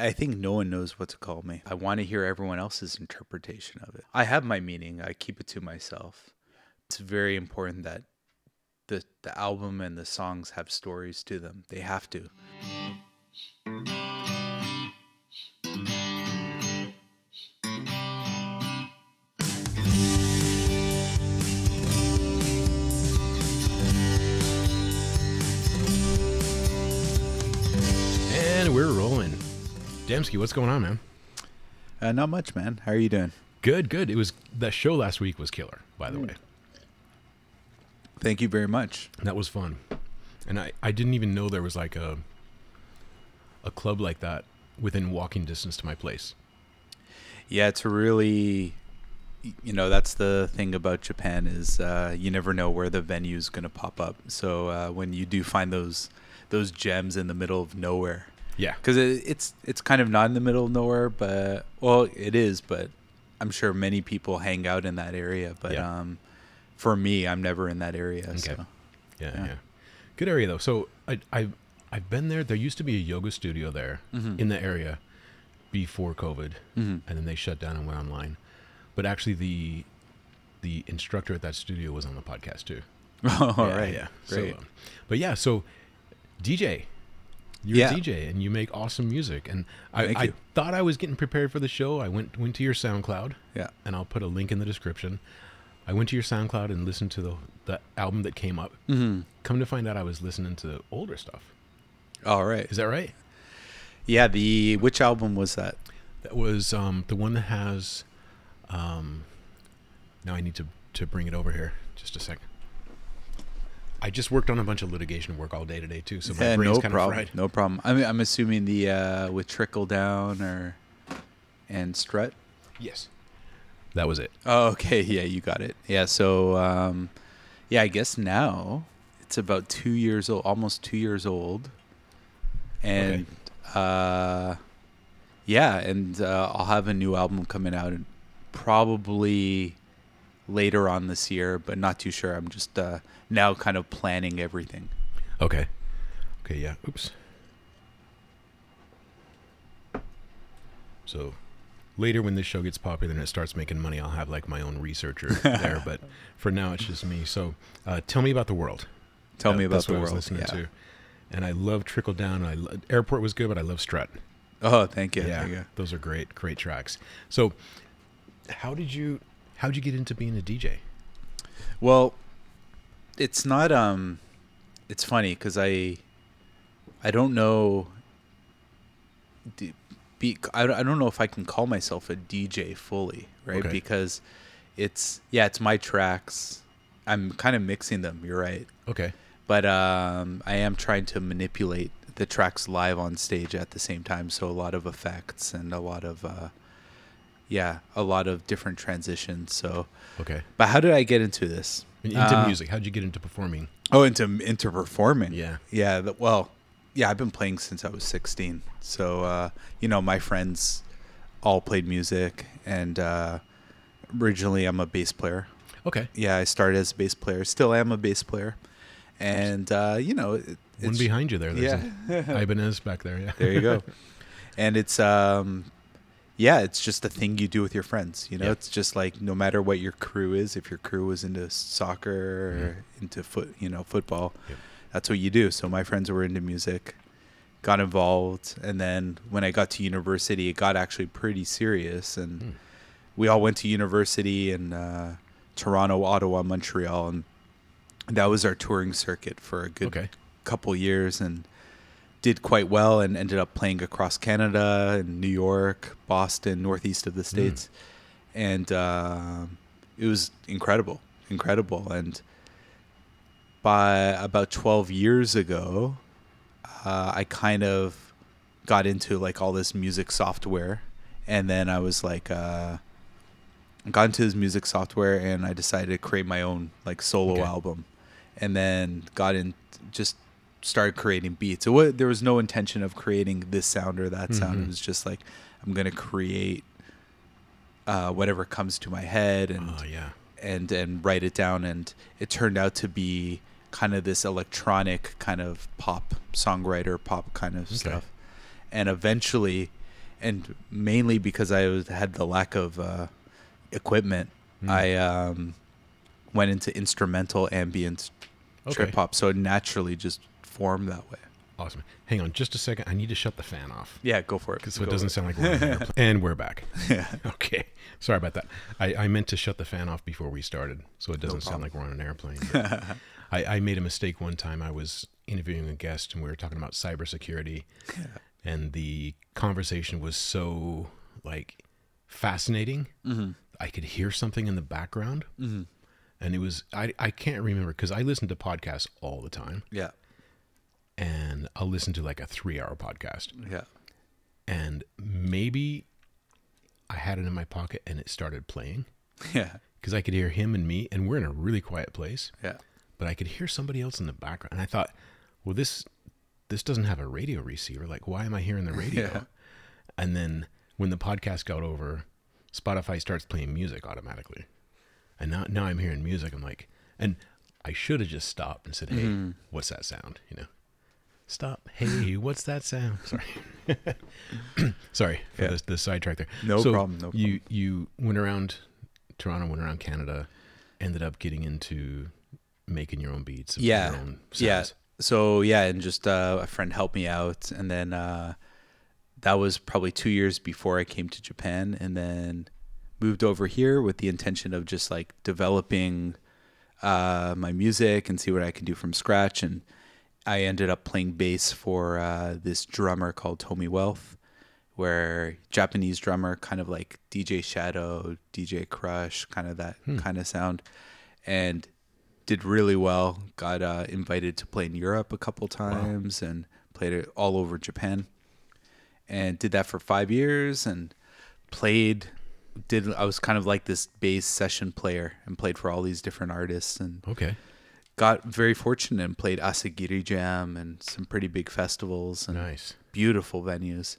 I think no one knows what to call me. I want to hear everyone else's interpretation of it. I have my meaning. I keep it to myself. It's very important that the the album and the songs have stories to them. They have to. And we're rolling. Demsky, what's going on, man? Uh, not much, man. How are you doing? Good, good. It was that show last week was killer, by the way. Thank you very much. That was fun. And I, I didn't even know there was like a a club like that within walking distance to my place. Yeah, it's really, you know, that's the thing about Japan is uh, you never know where the venue's going to pop up. So uh, when you do find those those gems in the middle of nowhere, Yeah. because it, it's it's kind of not in the middle of nowhere, but well, it is. But I'm sure many people hang out in that area. But Yeah. um, for me, I'm never in that area. Okay. So Yeah, Yeah. yeah. Good area though. So I I I've been there. There used to be a yoga studio there Mhm. in the area before COVID, Mhm. and then they shut down and went online. But actually, the the instructor at that studio was on the podcast too. all yeah, right, yeah. great. So, um, but yeah, so DJ, you're Yeah. a DJ and you make awesome music. And I, I thought I was getting prepared for the show. I went went to your SoundCloud, yeah, and I'll put a link in the description. I went to your SoundCloud and listened to the the album that came up. hmm Come to find out, I was listening to older stuff. all right. Is that right? Yeah, the which album was that? That was um, the one that has. Um, now I need to to bring it over here. Just a second. I just worked on a bunch of litigation work all day today too, so my Yeah, brain's no kind problem. of fried. No problem. I'm I'm assuming the uh, with trickle down or and strut. Yes, that was it. Oh, okay. Yeah, you got it. Yeah. So, um, yeah, I guess now it's about two years old, almost two years old, and uh, yeah, and uh, I'll have a new album coming out probably later on this year, but not too sure. I'm just uh, now kind of planning everything. Okay. Okay. Yeah. Oops. So later, when this show gets popular and it starts making money, I'll have like my own researcher there. But for now, it's just me. So uh, tell me about the world. Tell That- me about the what world. I was listening yeah. to. And I love Trickle Down. I lo- Airport was good, but I love Strut. Oh, thank you. yeah, Thank you. those are great, great tracks. So, how did you how did you get into being a DJ? Well, it's not um it's funny cuz I I don't know be I don't, I don't know if I can call myself a DJ fully, right? Okay. Because it's yeah, it's my tracks. I'm kind of mixing them, you're right. Okay. But um I am trying to manipulate the tracks live on stage at the same time, so a lot of effects and a lot of uh yeah, a lot of different transitions. So, Okay. but how did I get into this? Into Uh, music, how'd you get into performing? Oh, into into performing. Yeah. Yeah. The, well, yeah. I've been playing since I was 16. So uh, you know, my friends all played music, and uh, originally I'm a bass player. Okay. Yeah, I started as a bass player. Still am a bass player, and uh, you know, it, One it's, behind you there. There's yeah. Ibanez back there. Yeah. there you go. And it's um, yeah, it's just a thing you do with your friends. You know, Yeah. it's just like no matter what your crew is, if your crew was into soccer or into foot, you know, football, Yep. that's what you do. So my friends were into music, got involved, and then when I got to university, it got actually pretty serious, and Hmm. we all went to university in uh, Toronto, Ottawa, Montreal, and that was our touring circuit for a good Okay. couple years, and did quite well, and ended up playing across Canada and New York, Boston, northeast of the states, and um it was incredible, incredible, and by about 12 years ago, uh, I kind of got into like all this music software. And then I was like, uh, got into this music software and I decided to create my own like solo Okay. album. And then got in, just started creating beats. It wa- there was no intention of creating this sound or that sound. Mhm. It was just like, I'm going to create uh, whatever comes to my head and Oh yeah. and and write it down and it turned out to be kind of this electronic kind of pop songwriter pop kind of Okay. stuff and eventually and mainly because I was, had the lack of uh, equipment, Mm. I um, went into instrumental ambient Okay. trip hop, so it naturally just formed that way. Awesome. Hang on just a second. I need to shut the fan off. Yeah, go for it. So it doesn't sound like we're on an airplane. And we're back. Yeah. Okay. Sorry about that. I, I meant to shut the fan off before we started, so it doesn't sound like we're on an airplane. I, I made a mistake one time. I was interviewing a guest, and we were talking about cybersecurity, and the conversation was so like fascinating. Mhm. I could hear something in the background, Mhm. and it was I I can't remember because I listen to podcasts all the time, Yeah, and I'll listen to like a three-hour podcast. yeah, and maybe I had it in my pocket and it started playing yeah, because I could hear him and me, and we're in a really quiet place, yeah. but I could hear somebody else in the background. And I thought, well, this this doesn't have a radio receiver. Like, why am I hearing the radio? Yeah. And then when the podcast got over, Spotify starts playing music automatically, and now now I'm hearing music. I'm like, and I should have just stopped and said, hey, Mm-hmm. what's that sound? You know. Stop. Hey, what's that sound? Sorry. Sorry for Yeah. the, the sidetrack there. No So problem, no problem. You you went around Toronto, went around Canada, ended up getting into making your own beats. Yeah. Your own Yeah. So yeah, and just uh, a friend helped me out, and then uh, that was probably two years before I came to Japan, and then moved over here with the intention of just like developing uh, my music and see what I can do from scratch. And I ended up playing bass for uh, this drummer called Tommy Wealth, where Japanese drummer, kind of like DJ Shadow, DJ Krush, kind of that kind of sound, and did really well. Got uh, invited to play in Europe a couple times and played it all over Japan, and did that for five years and played. Did I was kind of like this bass session player and played for all these different artists and Okay. Got very fortunate and played Asagiri Jam and some pretty big festivals and Nice. beautiful venues.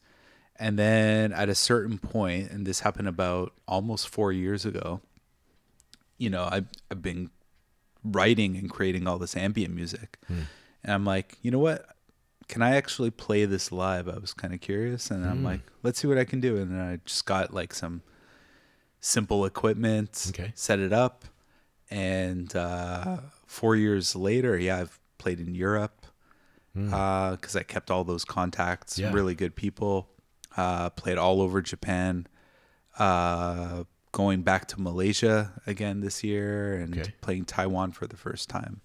And then at a certain point, and this happened about almost four years ago, you know, I've, I've been writing and creating all this ambient music. And I'm like, you know what? Can I actually play this live? I was kind of curious. And I'm like, let's see what I can do. And then I just got like some simple equipment, Okay. set it up. And uh, four years later, yeah, I've played in Europe because I kept all those contacts, Yeah. really good people. Uh, played all over Japan. Uh, going back to Malaysia again this year and Okay. playing Taiwan for the first time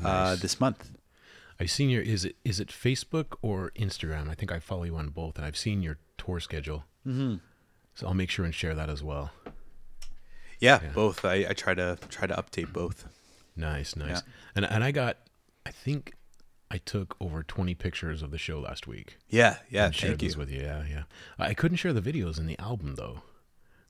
uh, Nice. this month. I've seen your is it is it Facebook or Instagram? I think I follow you on both, and I've seen your tour schedule. Mm-hmm. So I'll make sure and share that as well. Yeah, Yeah. both. I, I try to try to update both. Nice, nice. Yeah. And and I got, I think, I took over twenty pictures of the show last week. Yeah, yeah. and shared Thank you. with you. Yeah, yeah. I couldn't share the videos in the album though.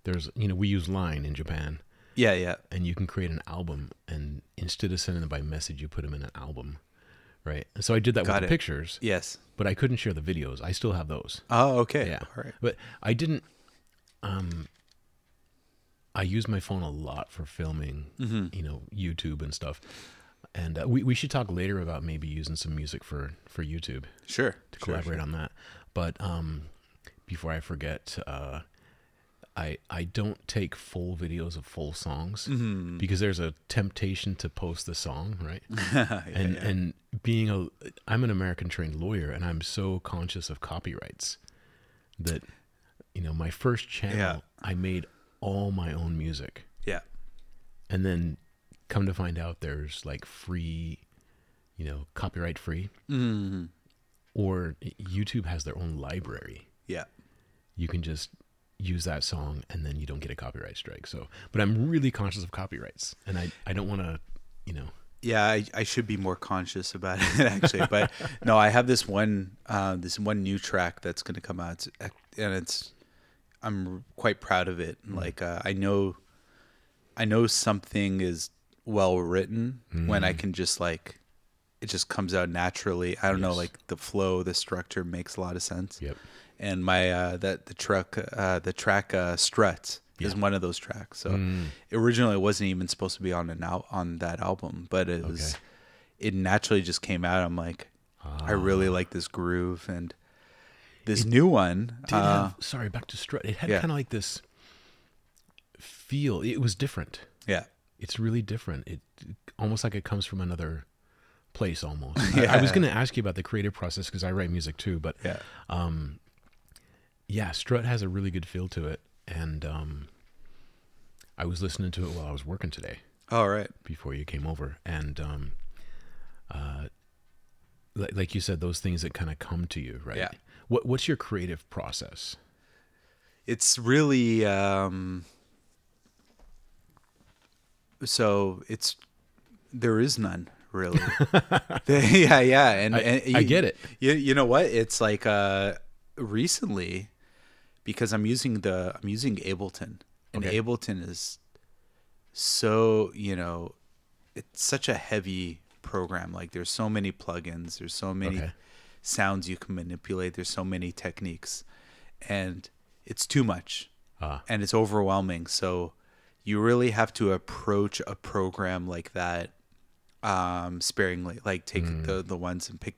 There's, you know, we use Line in Japan, Yeah, yeah. and you can create an album, and instead of sending them by message, you put them in an album, right? And so I did that Got with it. the pictures, Yes. but I couldn't share the videos. I still have those. Oh, okay. Yeah, All right. but I didn't. Um, I use my phone a lot for filming, Mm-hmm. you know, YouTube and stuff. And uh, we we should talk later about maybe using some music for for YouTube Sure. to sure, collaborate on that. But um, before I forget, uh, I I don't take full videos of full songs Mm-hmm. because there's a temptation to post the song, right? yeah, and yeah. and being a I'm an American trained lawyer and I'm so conscious of copyrights that you know my first channel Yeah. I made all my own music. Yeah. and then come to find out there's like free you know copyright free. Mm-hmm. or YouTube has their own library. Yeah. you can just use that song and then you don't get a copyright strike. So but I'm really conscious of copyrights. And I I don't want to you know. Yeah, I, I should be more conscious about it actually, but no, I have this one uh, this one new track that's going to come out, It's- and it's I'm quite proud of it. Like uh, I know, I know something is well written when I can just like it just comes out naturally. I don't know, like the flow, the structure makes a lot of sense. Yep. And my uh, that the truck uh, the track uh, Struts is one of those tracks. So Mm. originally it wasn't even supposed to be on an al- on that album, but it was Okay. it naturally just came out. I'm like, I Ah. really like this groove, and this new one, uh, have, sorry, back to strut. It had yeah. kind of like this feel. It was different. yeah, It's really different. It, it almost like it comes from another place. Almost. I, I was going to ask you about the creative process because I write music too, but yeah, um, yeah, strut has a really good feel to it, and um, I was listening to it while I was working today all right, before you came over, and um, uh, like, like you said, those things that kind of come to you, right? Yeah. What What's your creative process? it's really um, so it's there is none really. yeah, yeah, and, I- and I you- get it. You, you know what? It's like uh, recently because I'm using the I'm using Ableton, and Okay. Ableton is so you know it's such a heavy program. Like there's so many plugins, there's so many Okay. Sounds you can manipulate. There's so many techniques, and it's too much Ah, and it's overwhelming. So you really have to approach a program like that um, sparingly. Like take the the ones and pick,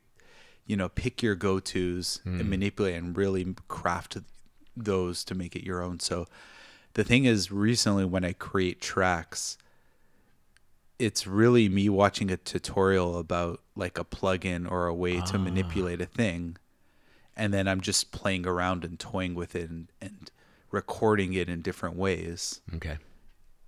you know, pick your go tos and manipulate and really craft those to make it your own. So the thing is, recently when I create tracks, it's really me watching a tutorial about like a plugin or a way to ah. manipulate a thing and then I'm just playing around and toying with it and, and recording it in different ways. okay.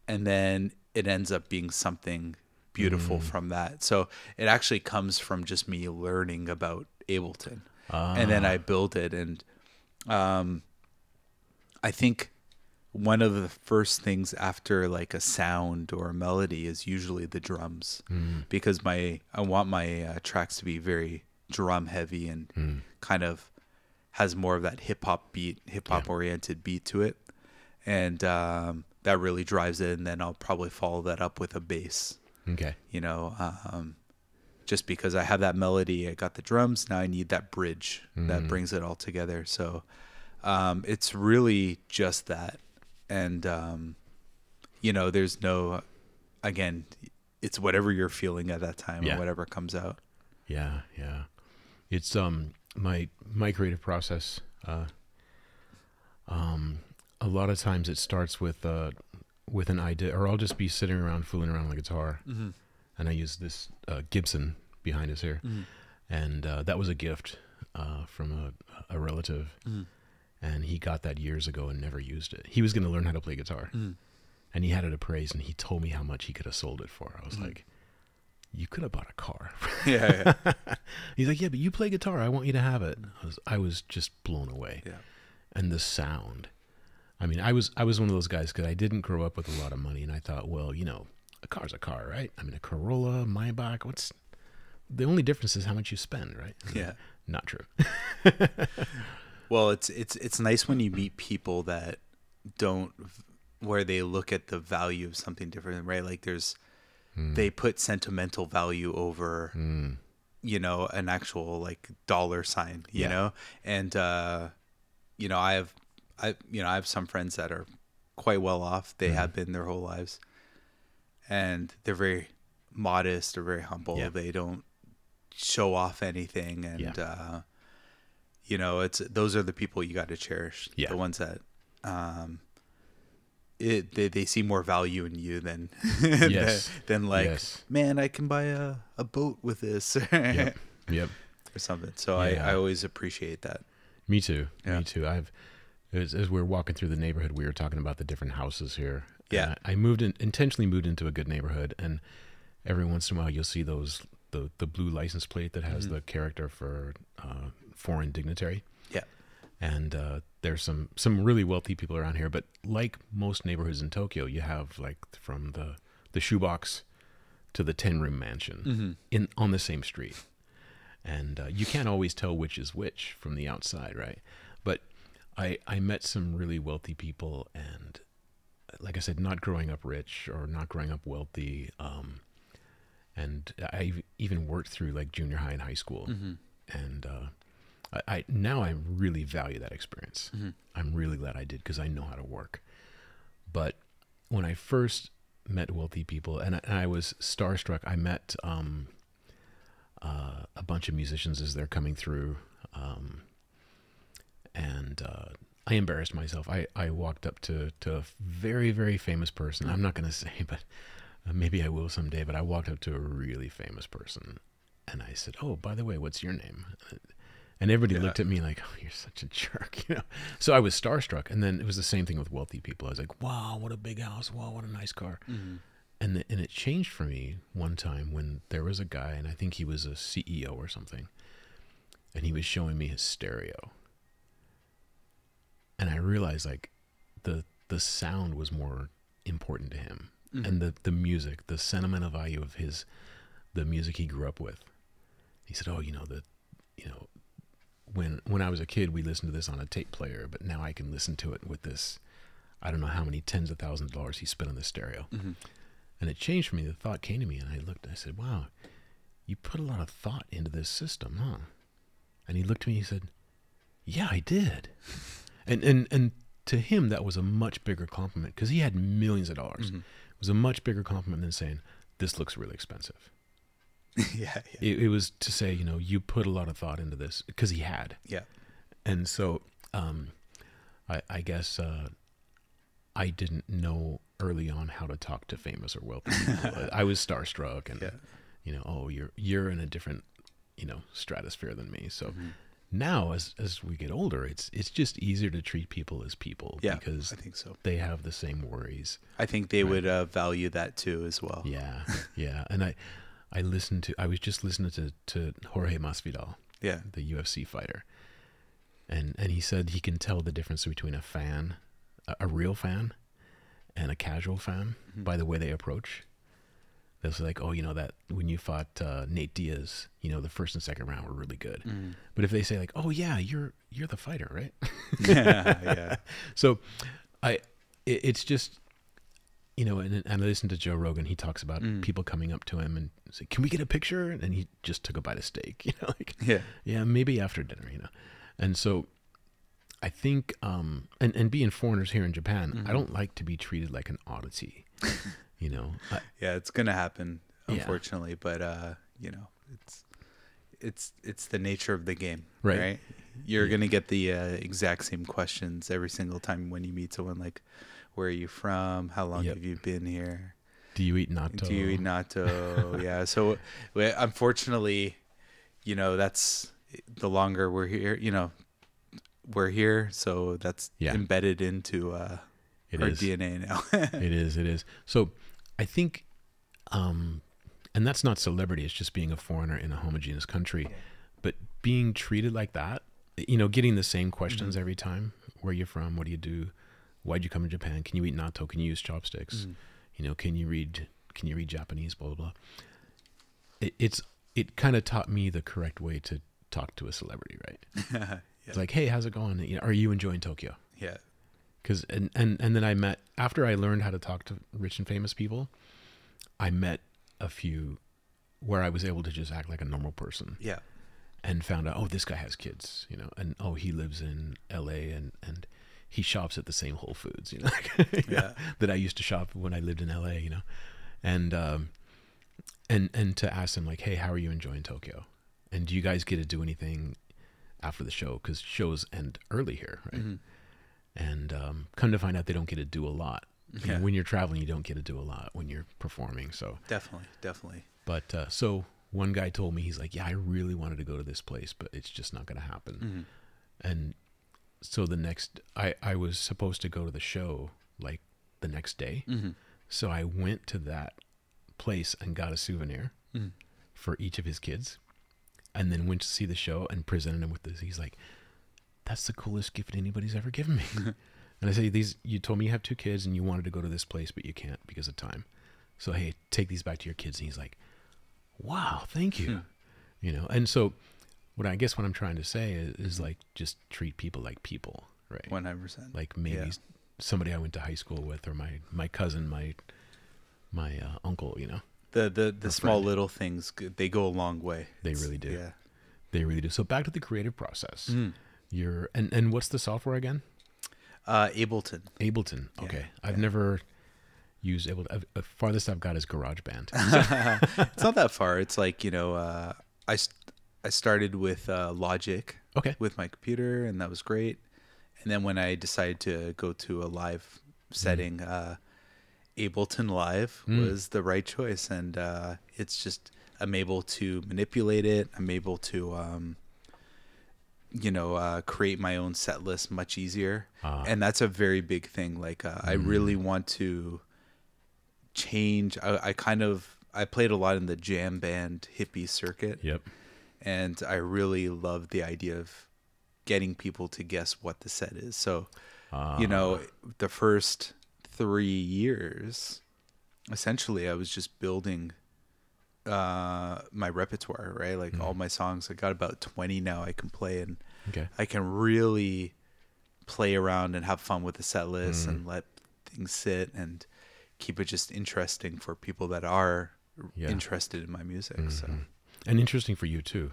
And then it ends up being something beautiful mm. from that. So it actually comes from just me learning about Ableton. And then ah. I build it. And um, I think one of the first things after like a sound or a melody is usually the drums because my I want my uh, tracks to be very drum heavy and kind of has more of that hip hop beat, hip hop oriented beat to it, and um, that really drives it. And then I'll probably follow that up with a bass, Okay. you know, um, just because I have that melody, I got the drums. Now I need that bridge that brings it all together. So um, it's really just that, and um, you know, there's no, again, it's whatever you're feeling at that time Yeah. or whatever comes out. Yeah, yeah. It's um my my creative process. Uh, um, a lot of times it starts with uh with an idea, or I'll just be sitting around fooling around on the guitar, and I use this uh, Gibson behind us here, and uh, that was a gift uh, from a a relative, and he got that years ago and never used it. He was going to learn how to play guitar, mm. and he had it appraised, and he told me how much he could have sold it for. I was mm. like. You could have bought a car. yeah, yeah, He's like, yeah, but you play guitar. I want you to have it. Mm. I was, I was just blown away. yeah. And the sound. I mean, I was, I was one of those guys because I didn't grow up with a lot of money, and I thought, well, you know, a car's a car, right? I mean, a Corolla, Maybach. What's the only difference is how much you spend, right? Yeah. Not true. Well, it's it's it's nice when you meet people that don't where they look at the value of something different, right? Like there's they put sentimental value over you know an actual like dollar sign, you Yeah. know? And uh you know, I have I you know, I have some friends that are quite well off. They have been their whole lives. And they're very modest or very humble. Yeah. They don't show off anything and Yeah. uh you know it's those are the people you got to cherish Yeah. the ones that um it they, they see more value in you than Yes. than, than like Yes. man i can buy a, a boat with this Yep. Yep. or something so Yeah. I, I always appreciate that Me too. Yeah. Me too. I've as, as we were walking through the neighborhood, we were talking about the different houses here. Yeah. I, I moved in intentionally moved into a good neighborhood, and every once in a while you'll see those the the blue license plate that has the character for uh, foreign dignitary. yeah. And uh, there's some some really wealthy people around here, but like most neighborhoods in Tokyo, you have like from the the shoebox to the ten room mansion in on the same street. And uh, you can't always tell which is which from the outside, right? But I I met some really wealthy people, and like I said, not growing up rich or not growing up wealthy, um, and I even worked through like junior high and high school, and uh, I, I now I really value that experience. I'm really glad I did because I know how to work. But when I first met wealthy people, and I, and I was starstruck, I met. Um, uh, a bunch of musicians as they're coming through. Um, and uh, I embarrassed myself. I, I walked up to, to a very, very famous person. I'm not going to say, but uh, maybe I will someday. But I walked up to a really famous person and I said, Oh, by the way, what's your name? And everybody Yeah. looked at me like, Oh, you're such a jerk, you know? So I was starstruck. And then it was the same thing with wealthy people. I was like, Wow, what a big house. Wow, what a nice car. Mm-hmm. And, the, and it changed for me one time when there was a guy, and I think he was a CEO or something, and he was showing me his stereo and I realized like the the sound was more important to him, mm-hmm. and the the music, the sentimental value of his the music he grew up with. He said, "Oh, you know the, you know, when when I was a kid, we listened to this on a tape player, but now I can listen to it with this. I don't know how many tens of thousands of dollars he spent on this stereo." Mm-hmm. And it changed for me. The thought came to me, and I looked. I said, "Wow, you put a lot of thought into this system, huh?" And he looked at me. and He said, "Yeah, I did." and and and to him that was a much bigger compliment because he had millions of dollars. Mm-hmm. It was a much bigger compliment than saying this looks really expensive. yeah, yeah, It, it was to say, you know, you put a lot of thought into this because he had, yeah. and so um, I, I guess uh, I didn't know early on how to talk to famous or wealthy people. I was starstruck, and Yeah. you know, oh, you're you're in a different, you know, stratosphere than me. So Mm-hmm. now, as as we get older, it's it's just easier to treat people as people Yeah, because I think so. they have the same worries. I think they would uh, value that too as well. Yeah, yeah. And I I listened to I was just listening to to Jorge Masvidal, Yeah. the UFC fighter, and and he said he can tell the difference between a fan, a, a real fan, and a casual fan by the way they approach. They'll say like, oh, you know that when you fought uh, Nate Diaz, you know the first and second round were really good. But if they say like, oh yeah, you're you're the fighter, right? yeah, yeah. So, I it, it's just you know, and, and I listened to Joe Rogan. He talks about people coming up to him and say, "Can we get a picture?" And he just took a bite of steak. You know, like Yeah. yeah, maybe after dinner. You know, and so I think, um, and and being foreigners here in Japan, I don't like to be treated like an oddity. you know, I, Yeah, it's gonna happen, Yeah. unfortunately. But uh, you know, it's it's it's the nature of the game, Right. right? You're gonna get the uh, exact same questions every single time when you meet someone. Like, where are you from? How long Yep. have you been here? do you eat natto? Do you eat natto? yeah. So, we- unfortunately, you know, that's the longer we're here. You know, we're here, so that's Yeah. embedded into uh, It our is. DNA now. it is. It is. So I think, um, and that's not celebrity. It's just being a foreigner in a homogeneous country, but being treated like that. You know, getting the same questions every time. Where are you from? What do you do? Why'd you come to Japan? Can you eat natto? Can you use chopsticks? Mm. You know, can you read? Can you read Japanese? Blah blah blah. It, it's it kind of taught me the correct way to talk to a celebrity, right? yeah. It's like, hey, how's it going? You know, are you enjoying Tokyo? yeah. because and, and and then I met after I learned how to talk to rich and famous people, I met a few where I was able to just act like a normal person Yeah. and found out oh this guy has kids you know and oh he lives in L.A. and and he shops at the same Whole Foods you know Yeah. that I used to shop when I lived in L.A. you know and um and and to ask him like hey how are you enjoying Tokyo and do you guys get to do anything after the show because shows end early here right Mm-hmm. and um, come to find out they don't get to do a lot. You know, when you're traveling, you don't get to do a lot when you're performing. So, Definitely. Definitely. but uh, so one guy told me he's like, yeah, I really wanted to go to this place, but it's just not going to happen. Mm-hmm. And so the next, I I was supposed to go to the show like the next day, Mm-hmm. so I went to that place and got a souvenir Mhm. for each of his kids, and then went to see the show and presented him with this. He's like, "That's the coolest gift anybody's ever given me." and I say, "These you told me you have two kids and you wanted to go to this place, but you can't because of time. So hey, take these back to your kids." And he's like, "Wow, thank you." You know, and so what I guess what I'm trying to say is, is like just treat people like people, right? One hundred percent. like maybe Yeah. somebody I went to high school with, or my my cousin, my my uh, uncle. You know, The the the small friend. little things they go a long way. They It's- really do. Yeah. they really do. So back to the creative process. Mm. You're and and what's the software again? Uh, Ableton. Ableton. Yeah, Okay, I've yeah. never used Ableton. I've, the farthest I've got is GarageBand. it's not that far. It's like you know, uh, I I started with uh, Logic Okay. with my computer, and that was great. and then when I decided to go to a live setting, uh, Ableton Live Mm. was the right choice, and uh, it's just I'm able to manipulate it. I'm able to, um, you know, uh, create my own set list much easier, Ah. and that's a very big thing. Like uh, I really want to change. I, I kind of I played a lot in the jam band hippie circuit Yep. And I really love the idea of getting people to guess what the set is. So, you know, the first three years, essentially, I was just building uh, my repertoire, right? Like all my songs. I got about twenty now. I can play, and Okay. I can really play around and have fun with the set list Mm. and let things sit and keep it just interesting for people that are Yeah. interested in my music. So. And interesting for you too.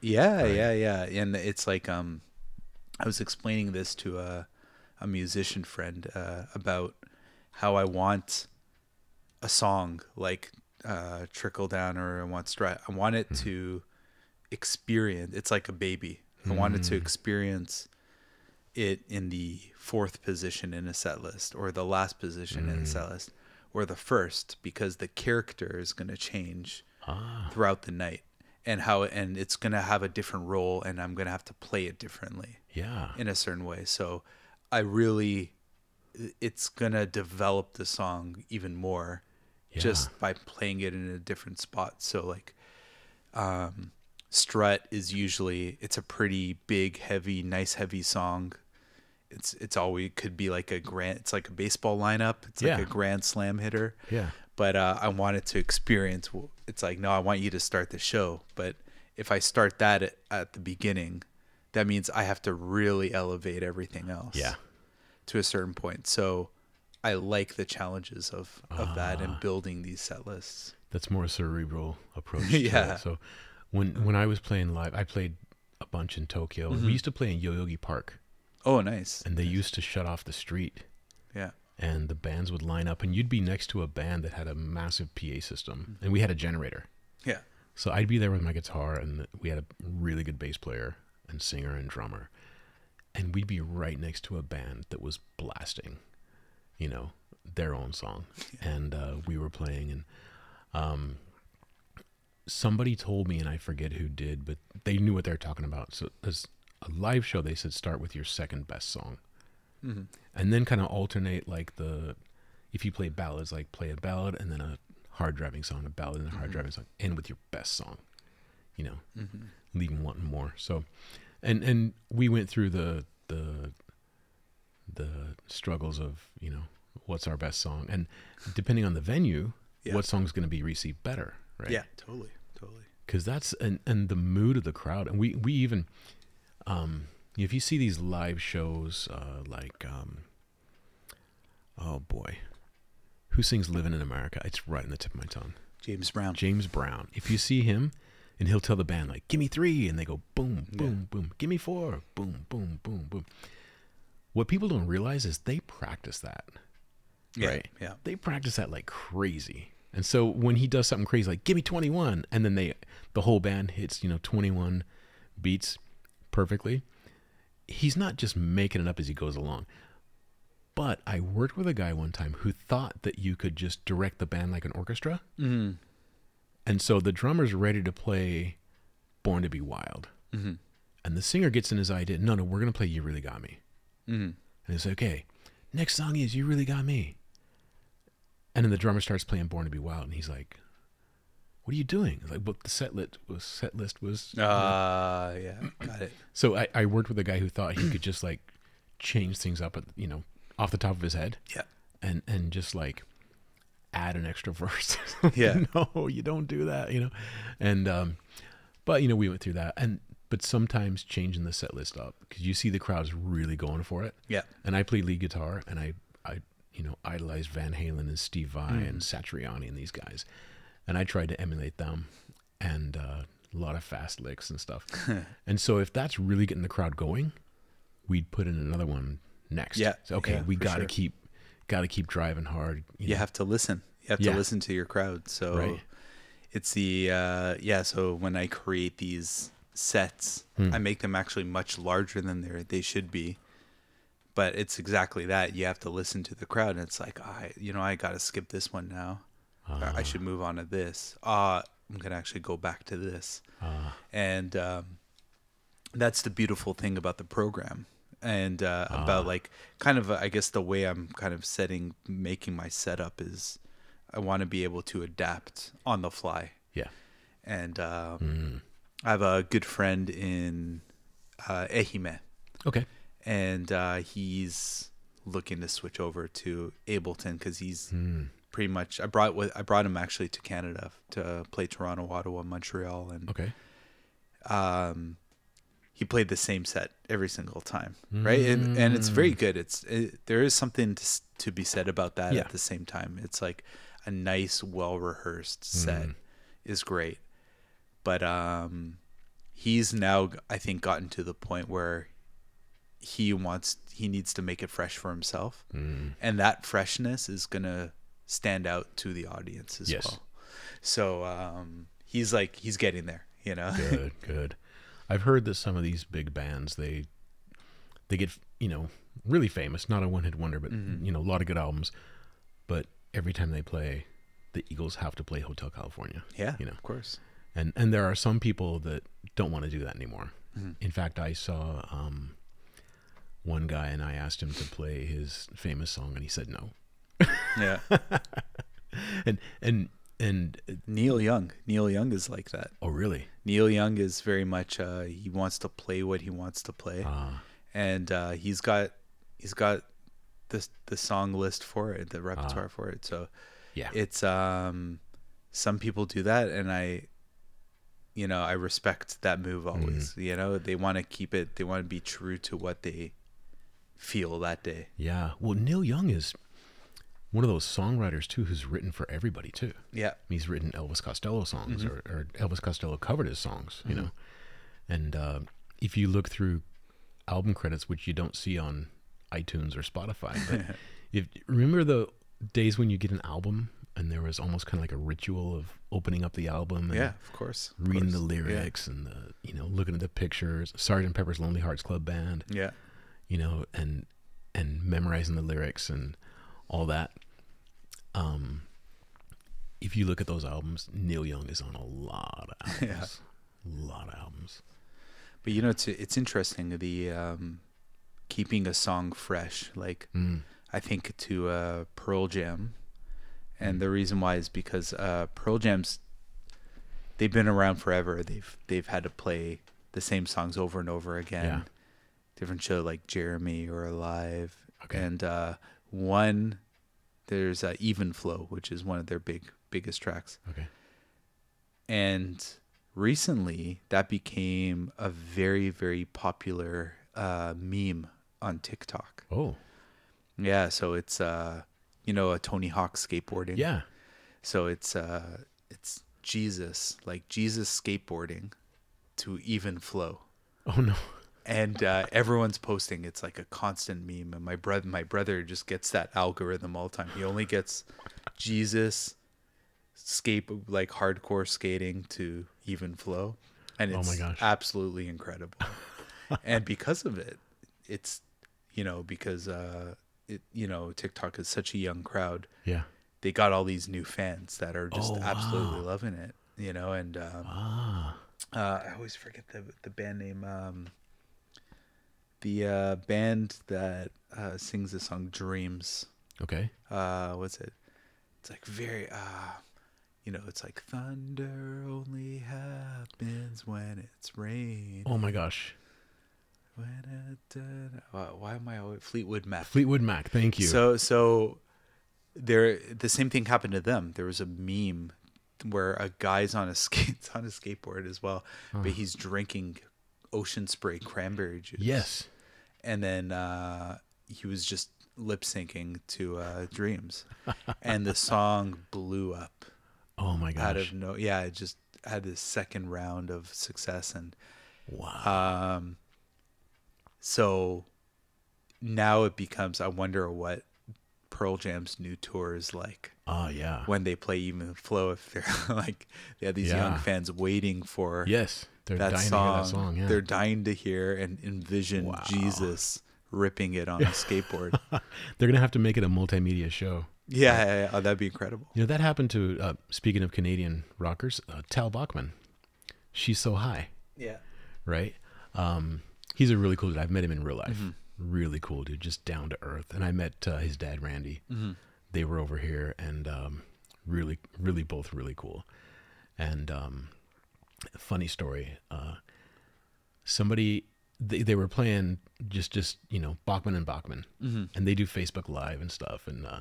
Yeah, Right. yeah, yeah. And it's like um I was explaining this to a a musician friend uh about how I want a song like uh Trickle Down or I want Strut I want it to experience it's like a baby. I want it to experience it in the fourth position in a set list or the last position in a set list or the first because the character is going to change Ah. throughout the night and how and it's going to have a different role and I'm going to have to play it differently Yeah. in a certain way. So I really it's going to develop the song even more just by playing it in a different spot. So like um strut is usually it's a pretty big heavy nice heavy song it's it's always could be like a grand it's like a baseball lineup it's like Yeah. a grand slam hitter Yeah. but uh, I wanted to experience. It's like, no, I want you to start the show. But if I start that at, at the beginning, that means I have to really elevate everything else. Yeah. To a certain point. So I like the challenges of of that Ah. and building these set lists. That's more a cerebral approach. Yeah. So when when I was playing live, I played a bunch in Tokyo. Mm-hmm. We used to play in Yoyogi Park, Oh, nice. and they used to shut off the street, Yeah. And the bands would line up, and you'd be next to a band that had a massive PA system, and we had a generator. Yeah. So I'd be there with my guitar, and we had a really good bass player and singer and drummer, and we'd be right next to a band that was blasting, you know, their own song, and uh, we were playing, and um, somebody told me, and I forget who did, but they knew what they were talking about. So as a live show, they said start with your second best song, Mhm. and then kind of alternate like the if you play ballads, like play a ballad and then a hard driving song, a ballad and a hard driving song, end with your best song. You know, Mm-hmm. them wanting more. So, and and we went through the the the struggles of you know what's our best song, and depending on the venue, Yeah. what song's going to be received better, right? Yeah. Totally. Totally. because that's and and the mood of the crowd and we we even um if you see these live shows uh like um oh boy who sings living in america it's right in the tip of my tongue James Brown. james brown if you see him and he'll tell the band like give me three and they go boom Yeah. boom boom give me four boom boom boom boom what people don't realize is they practice that yeah. right. Yeah. they practice that like crazy. And so when he does something crazy like give me 21 and then they the whole band hits, you know, 21 beats perfectly, he's not just making it up as he goes along. But I worked with a guy one time who thought that you could just direct the band like an orchestra. Mm-hmm. And so the drummer's ready to play Born to Be Wild. Mm-hmm. And the singer gets in his idea, no, no, we're going to play You Really Got Me. Mm-hmm. And it's like, okay. Next song is You Really Got Me. And then the drummer starts playing Born to Be Wild, and he's like, "What are you doing?" It's like, "Well, the set list was set list was." Uh, yeah. Got it. So I, I worked with a guy who thought he could just like change things up, at, you know, off the top of his head, Yeah. and and just like add an extra verse. Yeah. no, you don't do that, you know. And um, but you know, we went through that, and but sometimes changing the set list up because you see the crowd's really going for it. Yeah. and I played lead guitar, and I, I, you know, idolize Van Halen and Steve Vai and Satriani and these guys, and I tried to emulate them, and uh, a lot of fast licks and stuff. and so, if that's really getting the crowd going, we'd put in another one next. Yeah, So, okay, yeah, we got to sure. keep, got to keep driving hard. You you know? have to listen. You have Yeah. to listen to your crowd. So Right. it's the uh, yeah. So when I create these sets, Hmm. I make them actually much larger than they they should be, but it's exactly that. You have to listen to the crowd, and it's like, I, you know, I got to skip this one now. Ah. I should move on to this. Uh, I'm gonna actually go back to this, Ah. and um, that's the beautiful thing about the program, and uh, about like kind of, uh, I guess, the way I'm kind of setting, making my setup is, I want to be able to adapt on the fly Yeah. and um, Mm. I have a good friend in uh, Ehime, Okay. and uh, he's looking to switch over to Ableton because he's Mm. Pretty much. I brought with I brought him actually to Canada to play Toronto, Ottawa, Montreal, and Okay. um, he played the same set every single time, right? And and it's very good. It's it, there is something to, to be said about that Yeah. at the same time. It's like a nice, well rehearsed set is great, but um, he's now I think gotten to the point where he wants he needs to make it fresh for himself, Mm. and that freshness is gonna stand out to the audience as Yes. well. So um, he's like he's getting there, you know. Good. good. I've heard that some of these big bands they they get you know really famous, not a one hit wonder, but Mm-hmm. you know a lot of good albums. But every time they play, the Eagles have to play Hotel California. yeah, You know. of course. and and there are some people that don't want to do that anymore. Mm-hmm. In fact, I saw um, one guy and I asked him to play his famous song, and he said no. Yeah. And and and uh, Neil Young. Neil Young is like that. oh really? Neil Young is very much uh, he wants to play what he wants to play, Ah, and uh, he's got he's got the the song list for it, the repertoire for it. So yeah, it's um some people do that, and I you know I respect that move always. You know they want to keep it. They want to be true to what they feel that day. yeah. Well, Neil Young is one of those songwriters too, who's written for everybody too. Yeah. He's written Elvis Costello songs, or, or Elvis Costello covered his songs, you know. And uh, if you look through album credits, which you don't see on iTunes or Spotify, but if remember the days when you get an album and there was almost kind of like a ritual of opening up the album and Yeah, of course. of reading course. the Yeah. lyrics and the you know looking at the pictures, Sergeant Pepper's Lonely Hearts Club Band, Yeah. you know, and and memorizing the lyrics and all that. Um, if you look at those albums, Neil Young is on a lot of albums, a lot of albums. But you know, it's it's interesting the um, keeping a song fresh. Like Mm. I think to uh, Pearl Jam, and the reason why is because uh, Pearl Jam's they've been around forever. They've they've had to play the same songs over and over again. Yeah. Different show like Jeremy or Alive, Okay. and uh, one there's uh, Even Flow, which is one of their big biggest tracks. Okay. and recently that became a very very popular uh, meme on TikTok. Oh, Yeah, so it's uh, you know a Tony Hawk skateboarding. yeah. So it's uh, it's Jesus like Jesus skateboarding to even flow, Oh no. And uh, everyone's posting. It's like a constant meme, and my brother my brother just gets that algorithm all the time. He only gets Jesus skate like hardcore skating to even flow and Oh it's gosh. absolutely incredible and because of it it's you know because uh it you know tiktok is such a young crowd Yeah. they got all these new fans that are just Oh, absolutely wow. loving it you know and um Ah. uh i always forget the the band name um the uh band that uh sings the song dreams Okay. uh what's it it's like very uh you know it's like thunder only happens when it's rain Oh my gosh. when it uh, why- am i always fleetwood mac Fleetwood Mac. Thank you. so so there the same thing happened to them there was a meme where a guy's on a skate on a skateboard as well but he's drinking ocean spray cranberry juice yes. and then uh, he was just lip syncing to uh, Dreams, and the song blew up Oh my gosh! out of no. Yeah, it just had this second round of success, and Wow. um, so now it becomes. I wonder what Pearl Jam's new tour is like Ah, yeah. when they play Even Flow. If they're like they have these young fans waiting for Yes. They're that dying song. to hear that song. Yeah. They're dying to hear and envision Wow. Jesus ripping it on a skateboard. They're gonna have to make it a multimedia show. yeah, yeah, yeah. Oh, that'd be incredible. You know that happened to. Uh, speaking of Canadian rockers, uh, Tal Bachman. She's so high, Yeah. right? Um, he's a really cool dude. I've met him in real life. Mm-hmm. Really cool dude, just down to earth. And I met uh, his dad, Randy. Mm-hmm. They were over here, and um, really, really both really cool. And um, funny story. Uh, somebody they, they were playing just just you know Bachman and Bachman, Mm-hmm. and they do Facebook Live and stuff. And uh,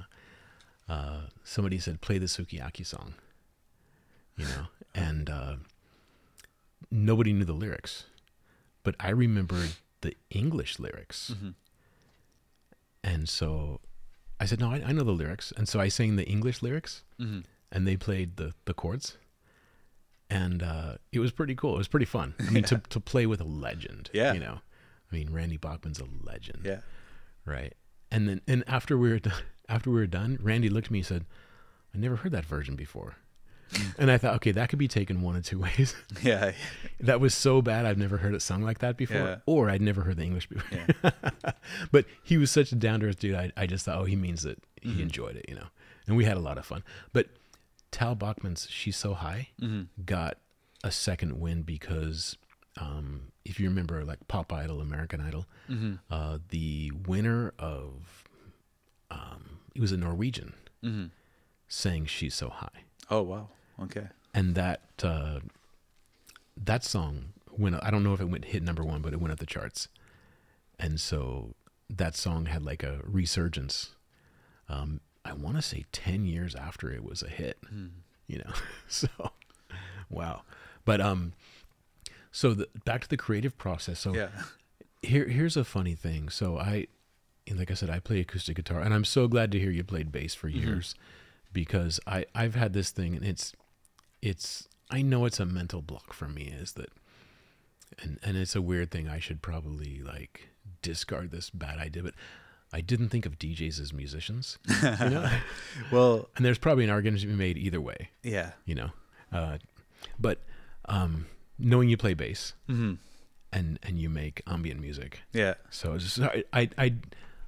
uh, somebody said, "Play the Sukiyaki song," you know, and uh, nobody knew the lyrics, but I remembered the English lyrics, Mm-hmm. and so I said, "No, I, I know the lyrics," and so I sang the English lyrics, Mm-hmm. and they played the the chords. And uh, it was pretty cool. It was pretty fun. I mean, to, to play with a legend. Yeah. You know, I mean, Randy Bachman's a legend Yeah. right? And then and after we were done, after we were done, Randy looked at me and said, "I never heard that version before." and I thought, okay, that could be taken one of two ways. Yeah. that was so bad, I've never heard it sung like that before, Yeah. or I'd never heard the English before. Yeah. but he was such a down to earth dude. I, I just thought, oh, he means that he Mm-hmm. enjoyed it, you know. And we had a lot of fun. But Tal Bachman's "She's So High" Mm-hmm. got a second win because um, if you remember, like Pop Idol, American Idol, Mm-hmm. uh, the winner of um, he was a Norwegian Mm-hmm. sang "She's So High," Oh wow. Okay. and that uh, that song went. I don't know if it went hit number one, but it went up the charts, and so that song had like a resurgence. Um, I want to say ten years after it was a hit, you know. so, wow. But um, so the, back to the creative process. So Yeah. here here's a funny thing. So I like I said, I play acoustic guitar and I'm so glad to hear you played bass for years because I, I've had this thing and it's it's I know it's a mental block for me is that and and it's a weird thing I should probably like discard this bad idea, but I didn't think of DJs as musicians. You know? Well, and there's probably an argument to be made either way, yeah. you know. Uh, but um, knowing you play bass Mm-hmm. and and you make ambient music, Yeah. so it's just, I, I I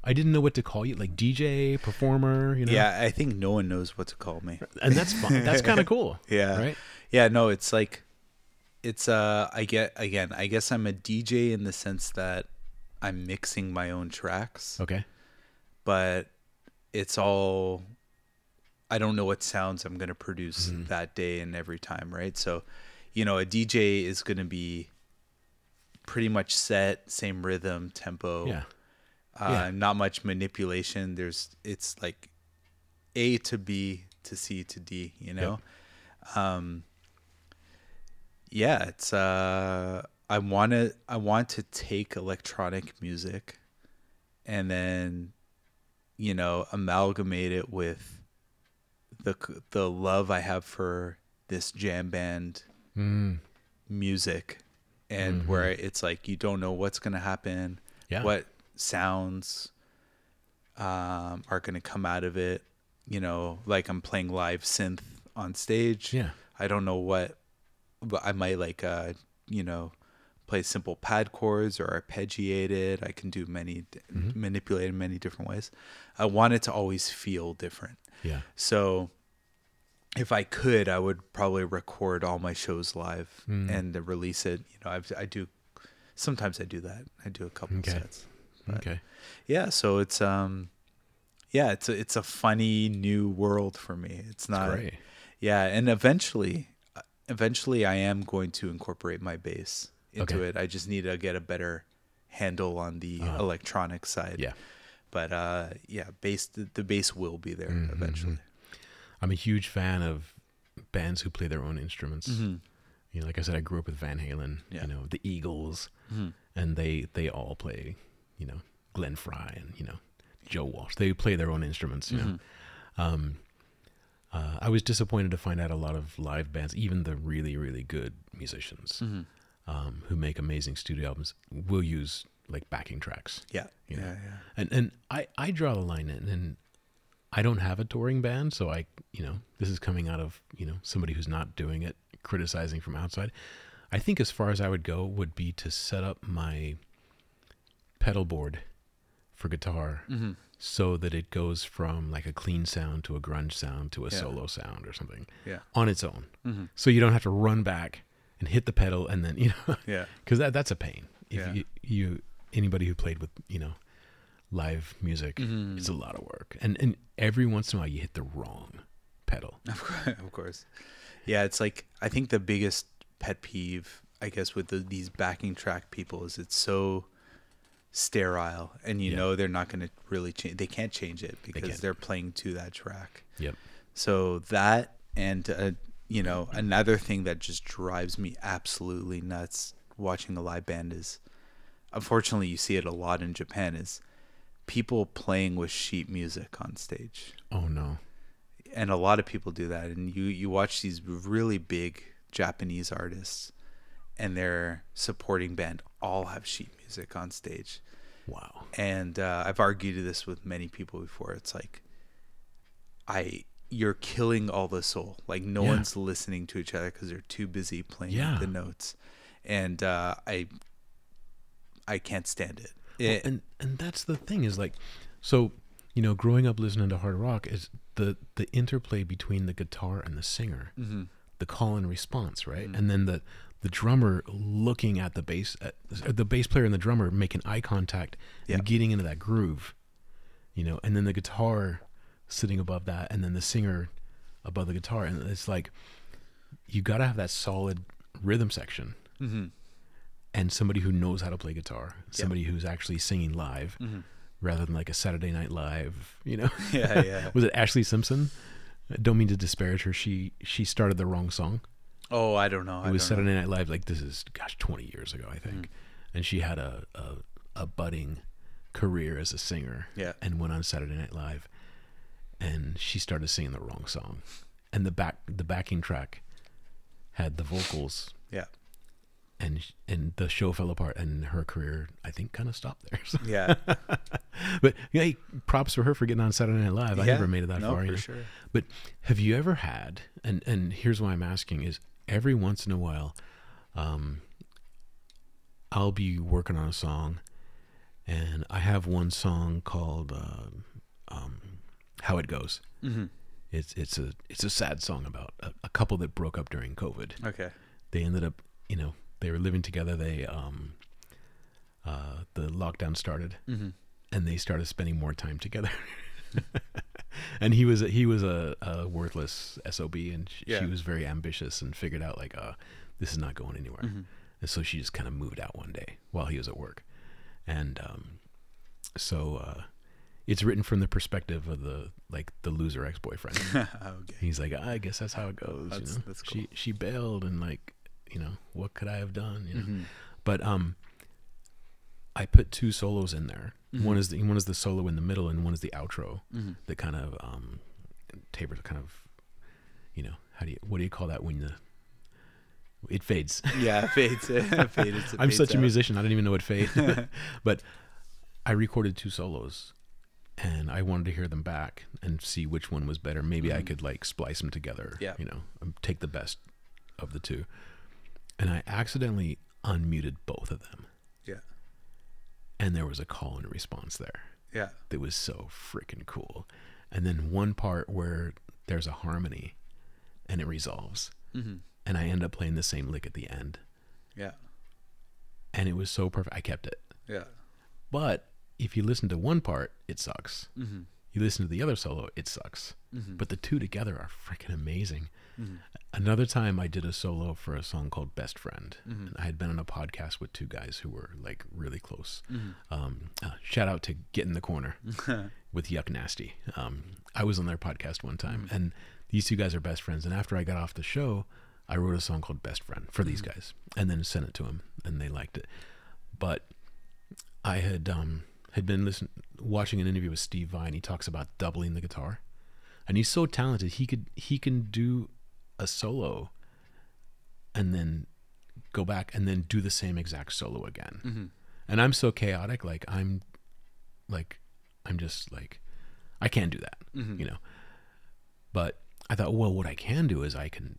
I didn't know what to call you, like DJ, performer, you know. Yeah. I think no one knows what to call me. and that's fun. That's kind of cool. Yeah. Right. Yeah, no, it's like it's uh I get again, I guess I'm a DJ in the sense that I'm mixing my own tracks, Okay. But it's all I don't know what sounds I'm going to produce Mm-hmm. that day and every time, right? So, you know, a DJ is going to be pretty much set, same rhythm, tempo. Yeah. Uh, Yeah. not much manipulation. There's it's like A to B to C to D, you know? Um yeah, it's uh I want to I want to take electronic music and then you know, amalgamate it with the the love I have for this jam band Mm. music and where it's like you don't know what's going to happen Yeah. what sounds um, are going to come out of it you know like i'm playing live synth on stage Yeah. i don't know what but i might like uh you know play simple pad chords or arpeggiated. i can do many manipulate in many different ways i want it to always feel different Yeah. so if I could, I would probably record all my shows live Mm. and release it. You know, I've, I do. Sometimes I do that. I do a couple Okay. sets. But- Okay. Yeah, so it's um, yeah, it's a, it's a funny new world for me. It's not. Great. Yeah, and eventually, eventually, I am going to incorporate my bass into Okay. it. I just need to get a better handle on the Uh-huh. electronic side. Yeah. But uh, yeah, bass the, bass will be there Mhm, eventually. I'm a huge fan of bands who play their own instruments. Mhm. You know, like I said, I grew up with Van Halen. Yeah. You know, the Eagles, Mhm. and they they all play. You know, Glenn Frey and you know Joe Walsh. They play their own instruments. You know. Um, uh, I was disappointed to find out a lot of live bands, even the really really good musicians Mhm. Um, who make amazing studio albums, will use like backing tracks. Yeah. You know. Yeah. Yeah. and and I I draw the line in, and I don't have a touring band, so I you know this is coming out of you know somebody who's not doing it, criticizing from outside. I think as far as I would go would be to set up my pedal board for guitar Mm-hmm. so that it goes from like a clean sound to a grunge sound to a Yeah. solo sound or something Yeah. on its own. Mm-hmm. So you don't have to run back and hit the pedal and then, you know, Yeah. because that, that's a pain. If Yeah. you, you, anybody who played with, you know, live music, Mhm. it's a lot of work. And, and every once in a while you hit the wrong pedal. Of course, of course. Yeah, it's like I think the biggest pet peeve, I guess, with the, these backing track people is it's so sterile, and you Yeah. know they're not going to really change. They can't change it because can't. they're playing to that track. Yep. So that and uh, you know another thing that just drives me absolutely nuts watching a live band is, unfortunately, you see it a lot in Japan is people playing with sheet music on stage Oh no. and a lot of people do that and you you watch these really big japanese artists and their supporting band all have sheet music on stage Wow. and uh, i've argued this with many people before it's like i you're killing all the soul like no Yeah. one's listening to each other because they're too busy playing Yeah. the notes and uh, i i can't stand it, Well, It- and and that's the thing is like, so you know, growing up listening to hard rock is the the interplay between the guitar and the singer, Mhm. the call and response, right? Mhm. And then the the drummer looking at the bass, at, the bass player and the drummer making eye contact Yeah. and getting into that groove, you know, and then the guitar sitting above that, and then the singer above the guitar, and it's like you got to have that solid rhythm section Mhm. and somebody who knows how to play guitar, somebody who's actually singing live Mhm. rather than like a Saturday Night Live, you know. yeah yeah Was it Ashlee Simpson? I don't mean to disparage her. She she started the wrong song. oh i don't know It was don't know. Saturday Night Live. Like this is gosh, twenty years ago, I think. Mm. And she had a, a a budding career as a singer. Yeah. And went on Saturday Night Live, and she started singing the wrong song, and the back the backing track had the vocals yeah and and the show fell apart and her career I think kind of stopped there. So- yeah but yeah, hey, props for her for getting on Saturday Night Live. I Yeah. never made it that no, far. for you know. sure But have you ever had and and here's why I'm asking is every once in a while, um, I'll be working on a song, and I have one song called uh, um, "How It Goes." mm-hmm. It's it's a it's a sad song about a, a couple that broke up during COVID. okay They ended up, you know, they were living together. They um, uh, the lockdown started, mm-hmm. and they started spending more time together. and he was a, he was a, a worthless sob, and she, Yeah. she was very ambitious and figured out like, uh, this is not going anywhere. Mm-hmm. And so she just kind of moved out one day while he was at work, and um, so uh, it's written from the perspective of the like the loser ex boyfriend. okay He's like, I guess that's how it goes. That's- you know? that's She she bailed, and like, you know, what could I have done? You know, Mhm. but um, I put two solos in there. Mhm. One is the one is the solo in the middle, and one is the outro Mhm. that kind of um, tapers, kind of, you know, how do you what do you call that when the it fades? Yeah, fades. fades it I'm fades such a musician. I don't even know what fade. but I recorded two solos, and I wanted to hear them back and see which one was better. Maybe I Mhm. could like splice them together. Yeah. You know, take the best of the two. And I accidentally unmuted both of them, Yeah, and there was a call and response there yeah. that was so freaking cool. And then one part where there's a harmony, and it resolves, Mm-hmm. and I end up playing the same lick at the end, Yeah, and it was so perfect. I kept it. yeah. But if you listen to one part, it sucks. Mm-hmm. You listen to the other solo, it sucks. Mm-hmm. But the two together are freaking amazing. mm-hmm. Another time I did a solo for a song called Best Friend. Mhm. And I had been on a podcast with two guys who were like really close. Mm-hmm. Um, uh, shout out to Get in the Corner with Yuck Nasty. Um, I was on their podcast one time, Mhm. and these two guys are best friends. And after I got off the show, I wrote a song called Best Friend for these guys, and then sent it to them, and they liked it. But I had um, had been listen watching an interview with Steve Vai. He talks about doubling the guitar, and he's so talented. He could he can do a solo, and then go back and then do the same exact solo again Mm-hmm. and I'm so chaotic. Like I'm, like I'm just like I can't do that, Mm-hmm. you know. But I thought, well, what I can do is I can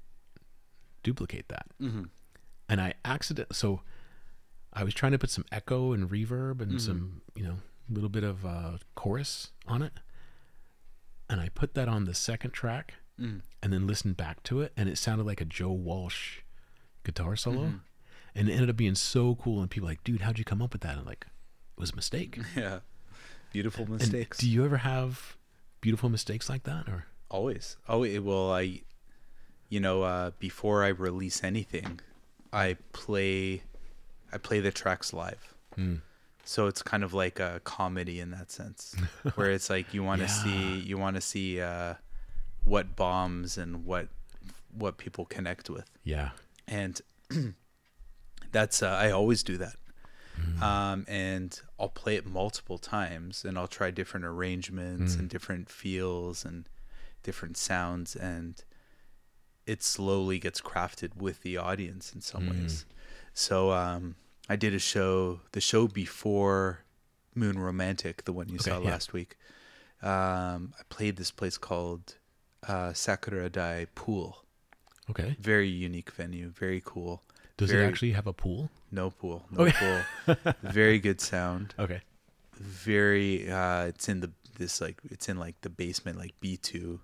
duplicate that, Mm-hmm. and I accident. So I was trying to put some echo and reverb and Mhm. some, you know, little bit of uh, chorus on it, and I put that on the second track, Mm. and then listened back to it, and it sounded like a Joe Walsh guitar solo, Mm-hmm. and it ended up being so cool. And people were like, dude, how'd you come up with that? And like, it was a mistake. Yeah. Beautiful And mistakes. do you ever have beautiful mistakes like that, or Always. Oh, it, well, I, you know, uh, before I release anything, I play, I play the tracks live. Hmm. So it's kind of like a comedy in that sense, where it's like you want to see, you want to see uh, what bombs and what what people connect with, yeah, and that's uh, I always do that. Um, and I'll play it multiple times, and I'll try different arrangements and different feels and different sounds, and it slowly gets crafted with the audience in some ways. So um, I did a show, the show before Moon Romantic, the one you saw yeah. last week. Um, I played this place called uh, Sakura Dai Pool. okay. Very unique venue, very cool. Does Very- it actually have a pool? No pool, no pool. Very good sound. Okay. Very. Uh, it's in the this like it's in like the basement like B two.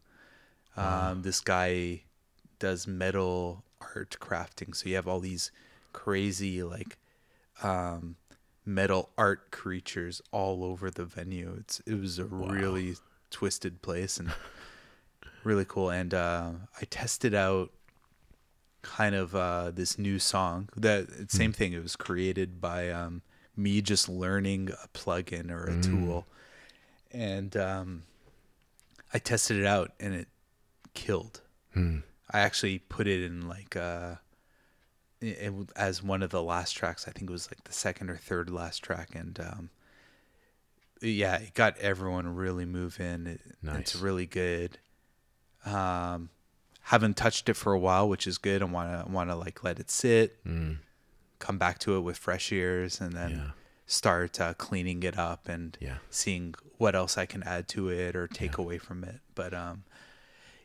Um, This guy does metal art crafting, so you have all these crazy like um, metal art creatures all over the venue. It's it was a really twisted place and really cool. And uh, I tested out kind of uh, this new song that same thing. It was created by um, me just learning a plugin or a tool, and um, I tested it out and it killed. I actually put it in like uh, it, as one of the last tracks. I think it was like the second or third last track, and um, yeah, it got everyone really moving. It, It's really good. Um, haven't touched it for a while, which is good. I want to want to like let it sit, come back to it with fresh ears, and then Yeah. start uh, cleaning it up and Yeah. seeing what else I can add to it or take away from it. But um,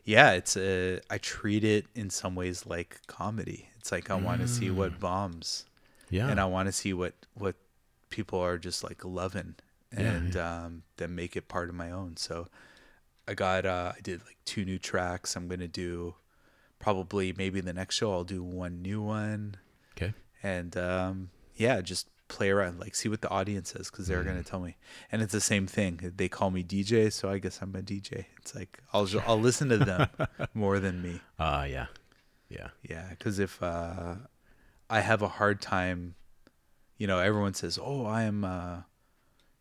yeah, it's a. I treat it in some ways like comedy. It's like I want to see what bombs, Yeah. and I want to see what what people are just like loving, Yeah, and um, then make it part of my own. So I got uh, I did like two new tracks. I'm gonna do probably maybe the next show I'll do one new one okay. and um, yeah, just play around, like see what the audience says because they're gonna tell me. And it's the same thing. They call me DJ, so I guess I'm a DJ. It's like I'll I'll listen to them more than me. Ah, yeah. Yeah. Yeah, because if uh, I have a hard time, you know, everyone says, "Oh, I am, uh,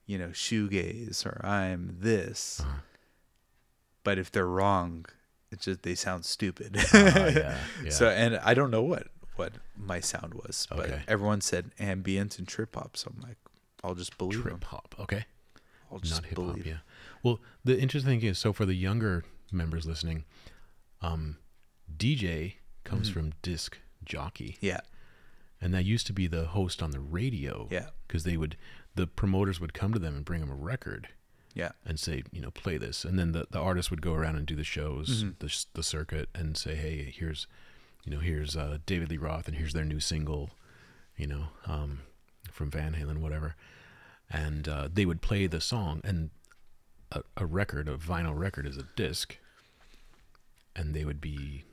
you know, shoegaze or I'm this," but if they're wrong, it's just they sound stupid. Ah, yeah. Yeah. So and I don't know what what my sound was, but Okay. everyone said ambient and trip hop, so I'm like, I'll just believe. Trip hop. Okay. I'll just Not believe. Yeah. Well, the interesting thing is, so for the younger members listening, um, DJ comes from disc jockey, Yeah, and that used to be the host on the radio. Yeah. Because they would, the promoters would come to them and bring them a record yeah, and say, you know, play this, and then the the artist would go around and do the shows, the s- the circuit, and say, hey, here's, you know, here's uh, David Lee Roth, and here's their new single, you know, um, from Van Halen, whatever, and uh, they would play the song, and a, a record, a vinyl record, is a disc, and they would be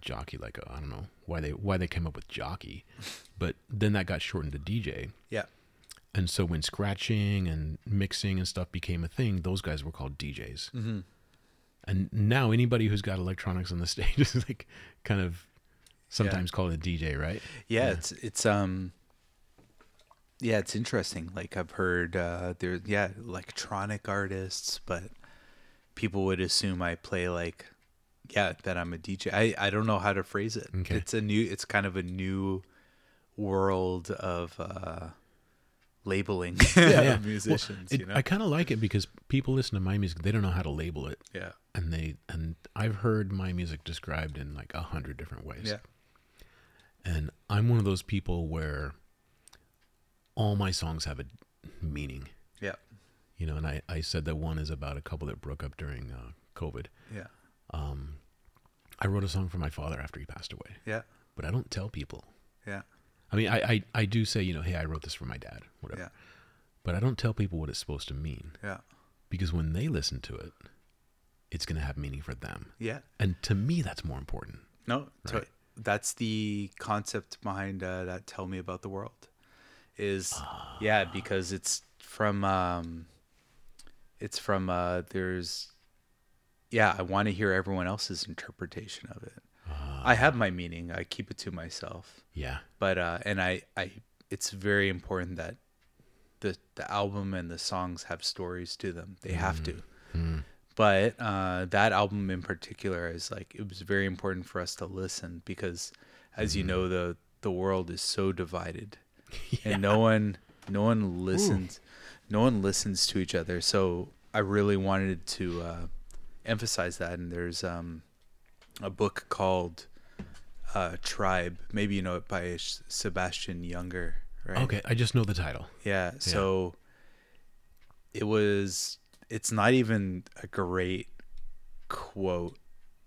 jockey, like I I don't know why they why they came up with jockey, but then that got shortened to DJ. yeah, And so when scratching and mixing and stuff became a thing, those guys were called DJs. mm-hmm. And now anybody who's got electronics on the stage is like kind of sometimes called a DJ, right? yeah. It's it's um, yeah, it's interesting. Like I've heard uh, there, yeah, electronic artists, but people would assume I play like, yeah, that I'm a DJ. I I don't know how to phrase it. Okay. It's a new. It's kind of a new world of uh, labeling of musicians. It- you know. I kind of like it because people listen to my music, they don't know how to label it, yeah. and they and I've heard my music described in like a hundred different ways. Yeah. And I'm one of those people where all my songs have a meaning. Yeah. You know, and I, I said that one is about a couple that broke up during uh, COVID. Yeah. Um, I wrote a song for my father after he passed away, Yeah. but I don't tell people. Yeah. I mean, I, I, I do say, you know, hey, I wrote this for my dad, whatever. Yeah. but I don't tell people what it's supposed to mean Yeah. because when they listen to it, it's going to have meaning for them. Yeah. And to me, that's more important. No, to- that's the concept behind uh, that. Tell me about the world. Is Ah. yeah, because it's from um, it's from uh, there's yeah. I want to hear everyone else's interpretation of it. Ah. I have my meaning. I keep it to myself. Yeah. But uh, and I I it's very important that the the album and the songs have stories to them. They have to. Mm. But uh, that album in particular is like it was very important for us to listen because, as you know, the the world is so divided, and no one no one listens, no one listens to each other. So I really wanted to uh, emphasize that. And there's um, a book called uh, Tribe. Maybe you know it by Sebastian Junger. Right? Okay. I just know the title. Yeah. So it was. It's not even a great quote.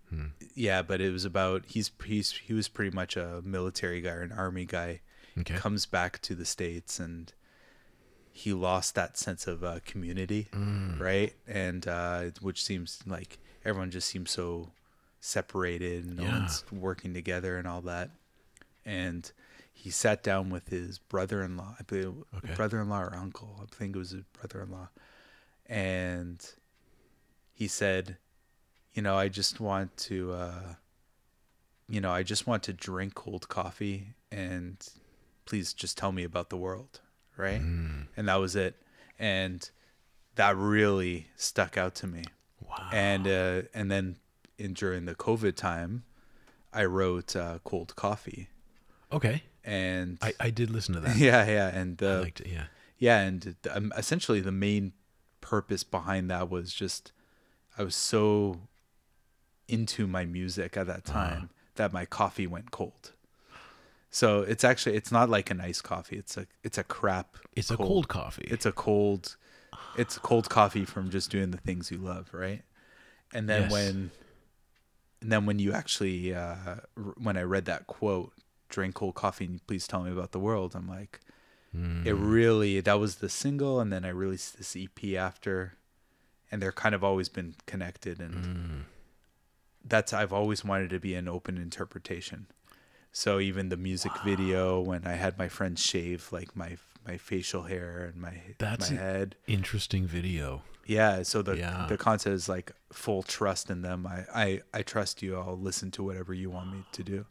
Hmm. Yeah, but it was about he's he's he was pretty much a military guy or an army guy. Okay. Comes back to the states and he lost that sense of uh, community, Mm. right? And uh, which seems like everyone just seems so separated. and No Yeah. one's working together and all that. And he sat down with his brother-in-law, I believe, Okay. brother-in-law or uncle. I think it was his brother-in-law, and he said, "You know, I just want to, uh, you know, I just want to drink cold coffee, and please just tell me about the world, right?" Mm. And that was it, and that really stuck out to me Wow. and uh, and then in during the COVID time, I wrote uh, cold coffee, okay. and I, I did listen to that. yeah, yeah, and I uh, liked it. Yeah. yeah, and um, essentially the main purpose behind that was just I was so into my music at that Uh-huh. time that my coffee went cold. So it's actually it's not like an iced coffee. It's a it's a crap. It's a cold coffee. It's a cold. It's cold coffee from just doing the things you love, right? And then Yes. when, and then when you actually uh, r- when I read that quote, "Drink cold coffee and please tell me about the world," I'm like, Mm. it really that was the single, and then I released this EP after, and they're kind of always been connected, and Mm. that's I've always wanted to be an open interpretation. So even the music video when I had my friends shave like my my facial hair and my That's my an- head. Interesting video. Yeah, so the Yeah. the concept is like full trust in them. I, I I trust you. I'll listen to whatever you want me to do.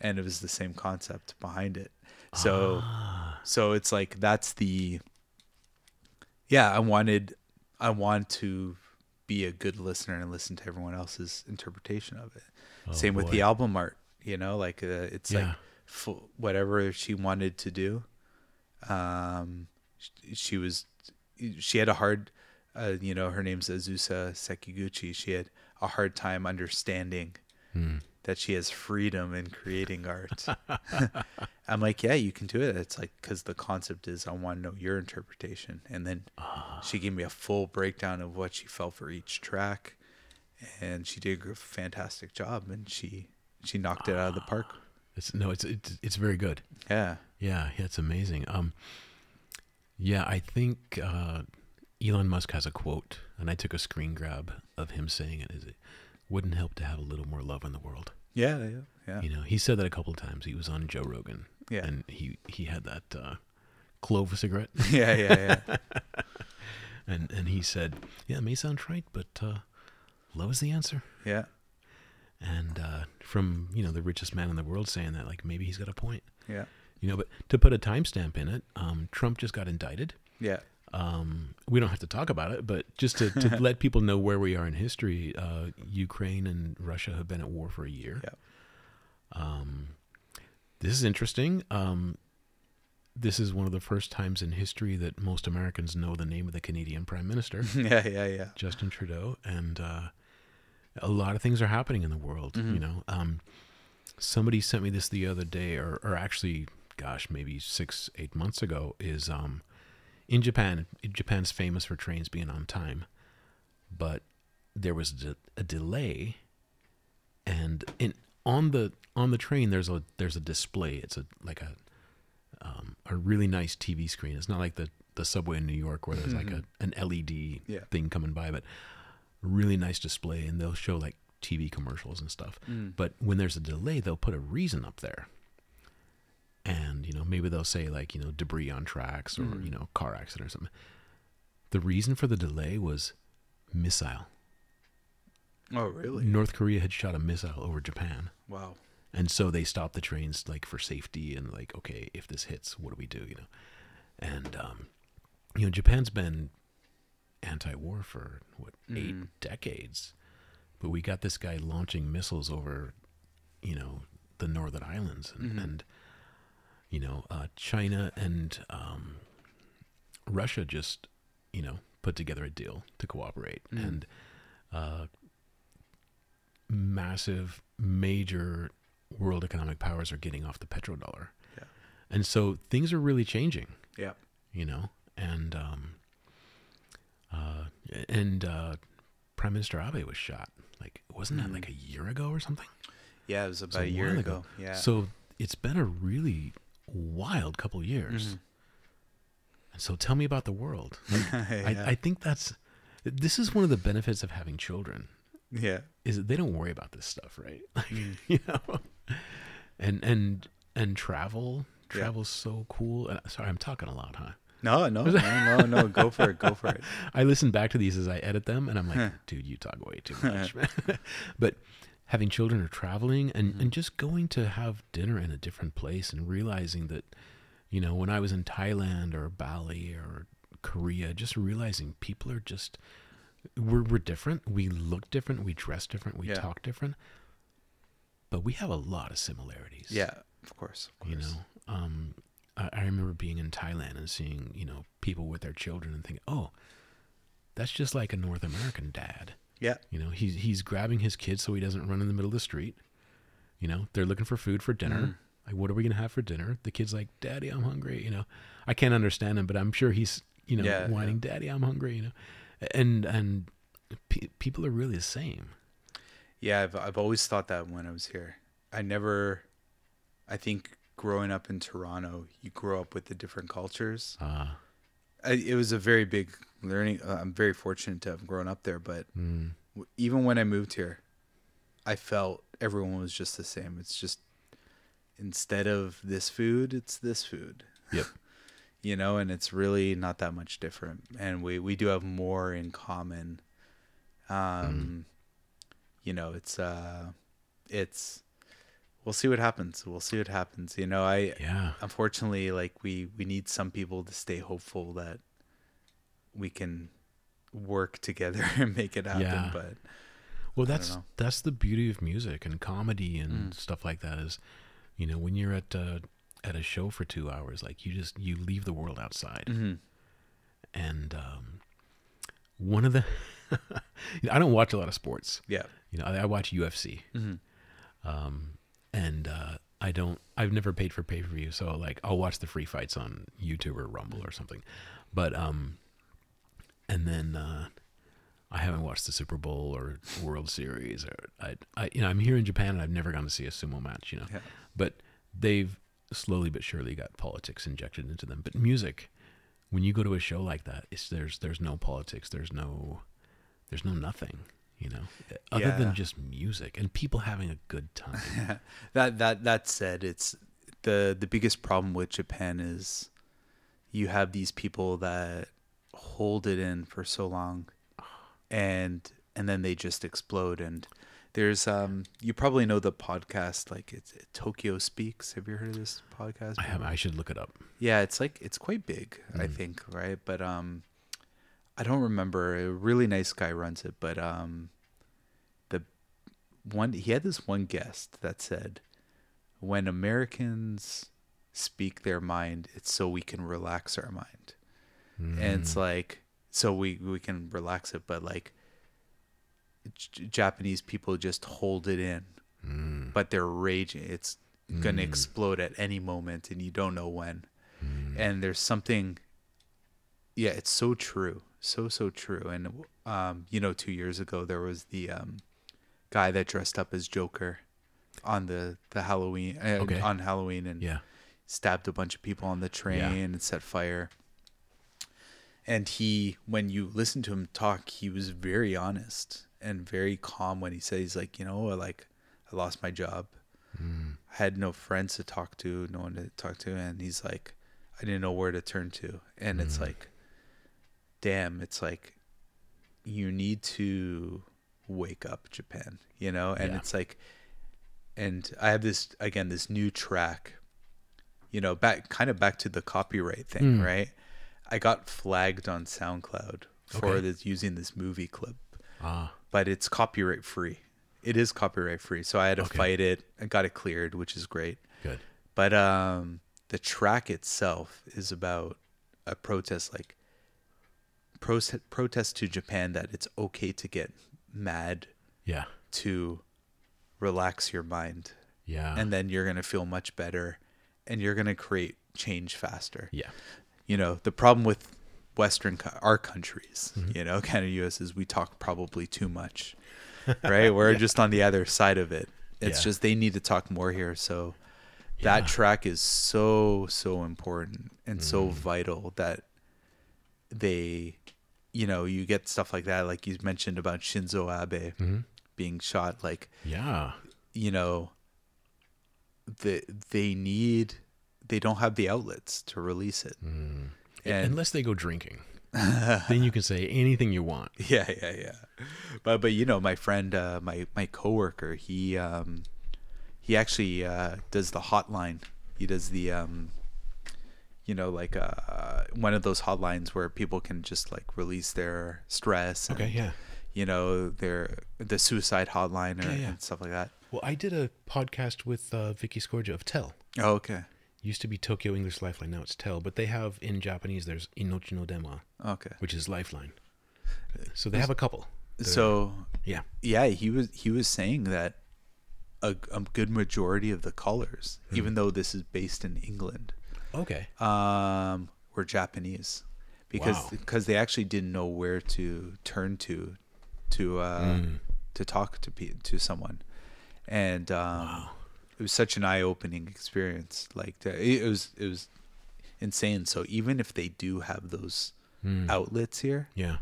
And it was the same concept behind it. So Ah. so it's like that's the Yeah, I wanted I want to be a good listener and listen to everyone else's interpretation of it. Oh, Same with the album art, you know, like uh, it's Yeah. like full, whatever she wanted to do. Um, sh- she was, she had a hard, uh, you know, her name's Azusa Sekiguchi. She had a hard time understanding Hmm. that she has freedom in creating art. I'm like, yeah, you can do it. It's like because the concept is I want to know your interpretation, and then she gave me a full breakdown of what she felt for each track, and she did a fantastic job, and she she knocked it out of the park. It's no, it's it's it's very good. Yeah, Yeah, yeah, it's amazing. Um, yeah, I think uh, Elon Musk has a quote, and I took a screen grab of him saying it. Is it wouldn't help to have a little more love in the world? yeah, yeah, yeah. You know, he said that a couple of times. He was on Joe Rogan, Yeah. and he he had that uh, clove cigarette, yeah, yeah, yeah. and and he said, "Yeah, it may sound trite, but uh, love is the answer." yeah. And uh, from you know the richest man in the world saying that, like maybe he's got a point. Yeah. You know, but to put a timestamp in it, um, Trump just got indicted. Yeah. Um, we don't have to talk about it, but just to, to let people know where we are in history, uh, Ukraine and Russia have been at war for a year. Yeah. Um, this is interesting. Um, this is one of the first times in history that most Americans know the name of the Canadian Prime Minister, Yeah, yeah, yeah. Justin Trudeau, and uh, a lot of things are happening in the world. You Mhm. know, um, somebody sent me this the other day, or, or actually, gosh, maybe six, eight months ago. Is um, in Japan. Japan's famous for trains being on time, but there was a, a delay, and in on the on the train there's a there's a display. It's a like a um, a really nice TV screen. It's not like the the subway in New York where there's like a an LED Yeah. thing coming by, but really nice display, and they'll show like TV commercials and stuff. Mm. But when there's a delay, they'll put a reason up there. And, you know, maybe they'll say like, you know, debris on tracks or, Mhm. you know, car accident or something. The reason for the delay was missile. Oh, really? North Korea had shot a missile over Japan. Wow. And so they stopped the trains like for safety and like, okay, if this hits, what do we do? You know? And um, you know, Japan's been anti war for what, eight Mhm. decades. But we got this guy launching missiles over, you know, the northern islands and, Mhm. and you know, uh, China and um, Russia just, you know, put together a deal to cooperate. Mhm. And uh, massive, major world economic powers are getting off the petrodollar. Yeah. And so things are really changing, Yeah. you know, and um, uh, and uh, Prime Minister Abe was shot. Like, wasn't that Mhm. like a year ago or something? Yeah, it was about a year while ago. Yeah. So it's been a really wild couple years. Mhm. And so tell me about the world. Like, yeah. I, I think that's this is one of the benefits of having children yeah. is that they don't worry about this stuff, right? Like, Mm. you know, and and and travel, Yeah. travel's so cool. And sorry, I'm talking a lot, huh? No, no, no, no, no. Go for it. Go for it. I listen back to these as I edit them, and I'm like, dude, you talk way too much, man. but having children or traveling and, Mhm. and just going to have dinner in a different place and realizing that, you know, when I was in Thailand or Bali or Korea, just realizing people are just we're we're different. We look different. We dress different. We Yeah. talk different. But we have a lot of similarities. Yeah, of course. Of course. You know, um, I, I remember being in Thailand and seeing, you know, people with their children and thinking, oh, that's just like a North American dad. Yeah. You know, he's he's grabbing his kid so he doesn't run in the middle of the street. You know, they're looking for food for dinner. Mhm. Like, what are we gonna have for dinner? The kid's like, "Daddy, I'm hungry." You know, I can't understand him, but I'm sure he's, you know, Yeah, whining, yeah. "Daddy, I'm hungry." You know, and and pe- people are really the same. Yeah, I've I've always thought that when I was here. I never I think growing up in Toronto, you grow up with the different cultures. Uh, I, it was a very big learning. Uh, I'm very fortunate to have grown up there, but mm, w- even when I moved here, I felt everyone was just the same. It's just instead of this food, it's this food. Yep. you know, and it's really not that much different. And we we do have more in common. Um, you know, it's uh, it's we'll see what happens. We'll see what happens. You know, I yeah, unfortunately like we we need some people to stay hopeful that we can work together and make it happen. Yeah. But Well, that's that's the beauty of music and comedy and Mm. stuff like that. Is you know when you're at uh, at a show for two hours, like you just you leave the world outside. mhm. And um, one of the you know, I don't watch a lot of sports. yeah. You know, I, I watch UFC, hmm um, and uh, I don't. I've never paid for pay per view, so like I'll watch the free fights on YouTube or Rumble or something. But um, and then uh, I haven't watched the Super Bowl or World Series or I, I you know I'm here in Japan and I've never gone to see a sumo match. You know, Yeah. but they've slowly but surely got politics injected into them. But music, when you go to a show like that, it's there's there's no politics. There's no there's no nothing. You know, other Yeah. than just music and people having a good time. that that that said, it's the the biggest problem with Japan is you have these people that hold it in for so long, and and then they just explode. And there's um you probably know the podcast like it's Tokyo Speaks. Have you heard of this podcast? I have. I should look it up. Yeah, it's like it's quite big, I Mm. think, right? But um I don't remember. A really nice guy runs it, but um the one he had this one guest that said when Americans speak their mind, it's so we can relax our mind. And it's Mm. like so we we can relax it, but like J- Japanese people just hold it in, Mm. but they're raging. It's going to Mm. explode at any moment and you don't know when Mm. and there's something yeah it's so true so so true and um you know two years ago there was the um guy that dressed up as joker on the the halloween uh, Okay. on halloween and yeah. stabbed a bunch of people on the train and set fire and he when you listen to him talk he was very honest and very calm when he said he's like you know like i lost my job Mm. i had no friends to talk to no one to talk to and he's like i didn't know where to turn to and it's Mm. like damn it's like you need to wake up japan you know and Yeah. it's like and i have this again this new track you know back kind of back to the copyright thing Mm. right i got flagged on soundcloud for Okay. this using this movie clip Ah, but it's copyright free it is copyright free so i had to Okay. fight it i got it cleared which is great good. but um the track itself is about a protest like protest protest to japan that it's okay to get mad Yeah. to relax your mind Yeah. and then you're going to feel much better and you're going to create change faster yeah. you know the problem with western our countries Mm-hmm. you know kind of us is we talk probably too much right we're just on the other side of it it's Yeah. just they need to talk more here so that Yeah. track is so so important and so Mm. vital that they you know you get stuff like that like you mentioned about shinzo abe hmm being shot like Yeah. you know the they need they don't have the outlets to release it Mm. and Unless they go drinking, then you can say anything you want. yeah yeah yeah but but you know my friend uh my my coworker he um he actually uh does the hotline he does the um you know like uh one of those hotlines where people can just like release their stress and, Okay. Yeah. you know their the suicide hotline or Yeah, yeah. and stuff like that Well, I did a podcast with uh, Vickie Skorji of Tell. oh okay Used to be Tokyo English Lifeline, now it's Tell. But they have in Japanese, there's Inochi no Denwa, okay which is Lifeline. So they have a couple. So yeah, yeah he was he was saying that a, a good majority of the callers Hmm. even though this is based in england okay, um were japanese because Wow. because they actually didn't know where to turn to to uh Mm. to talk to to someone and um Wow. it was such an eye-opening experience like it was it was insane so even if they do have those Mm. outlets here yeah,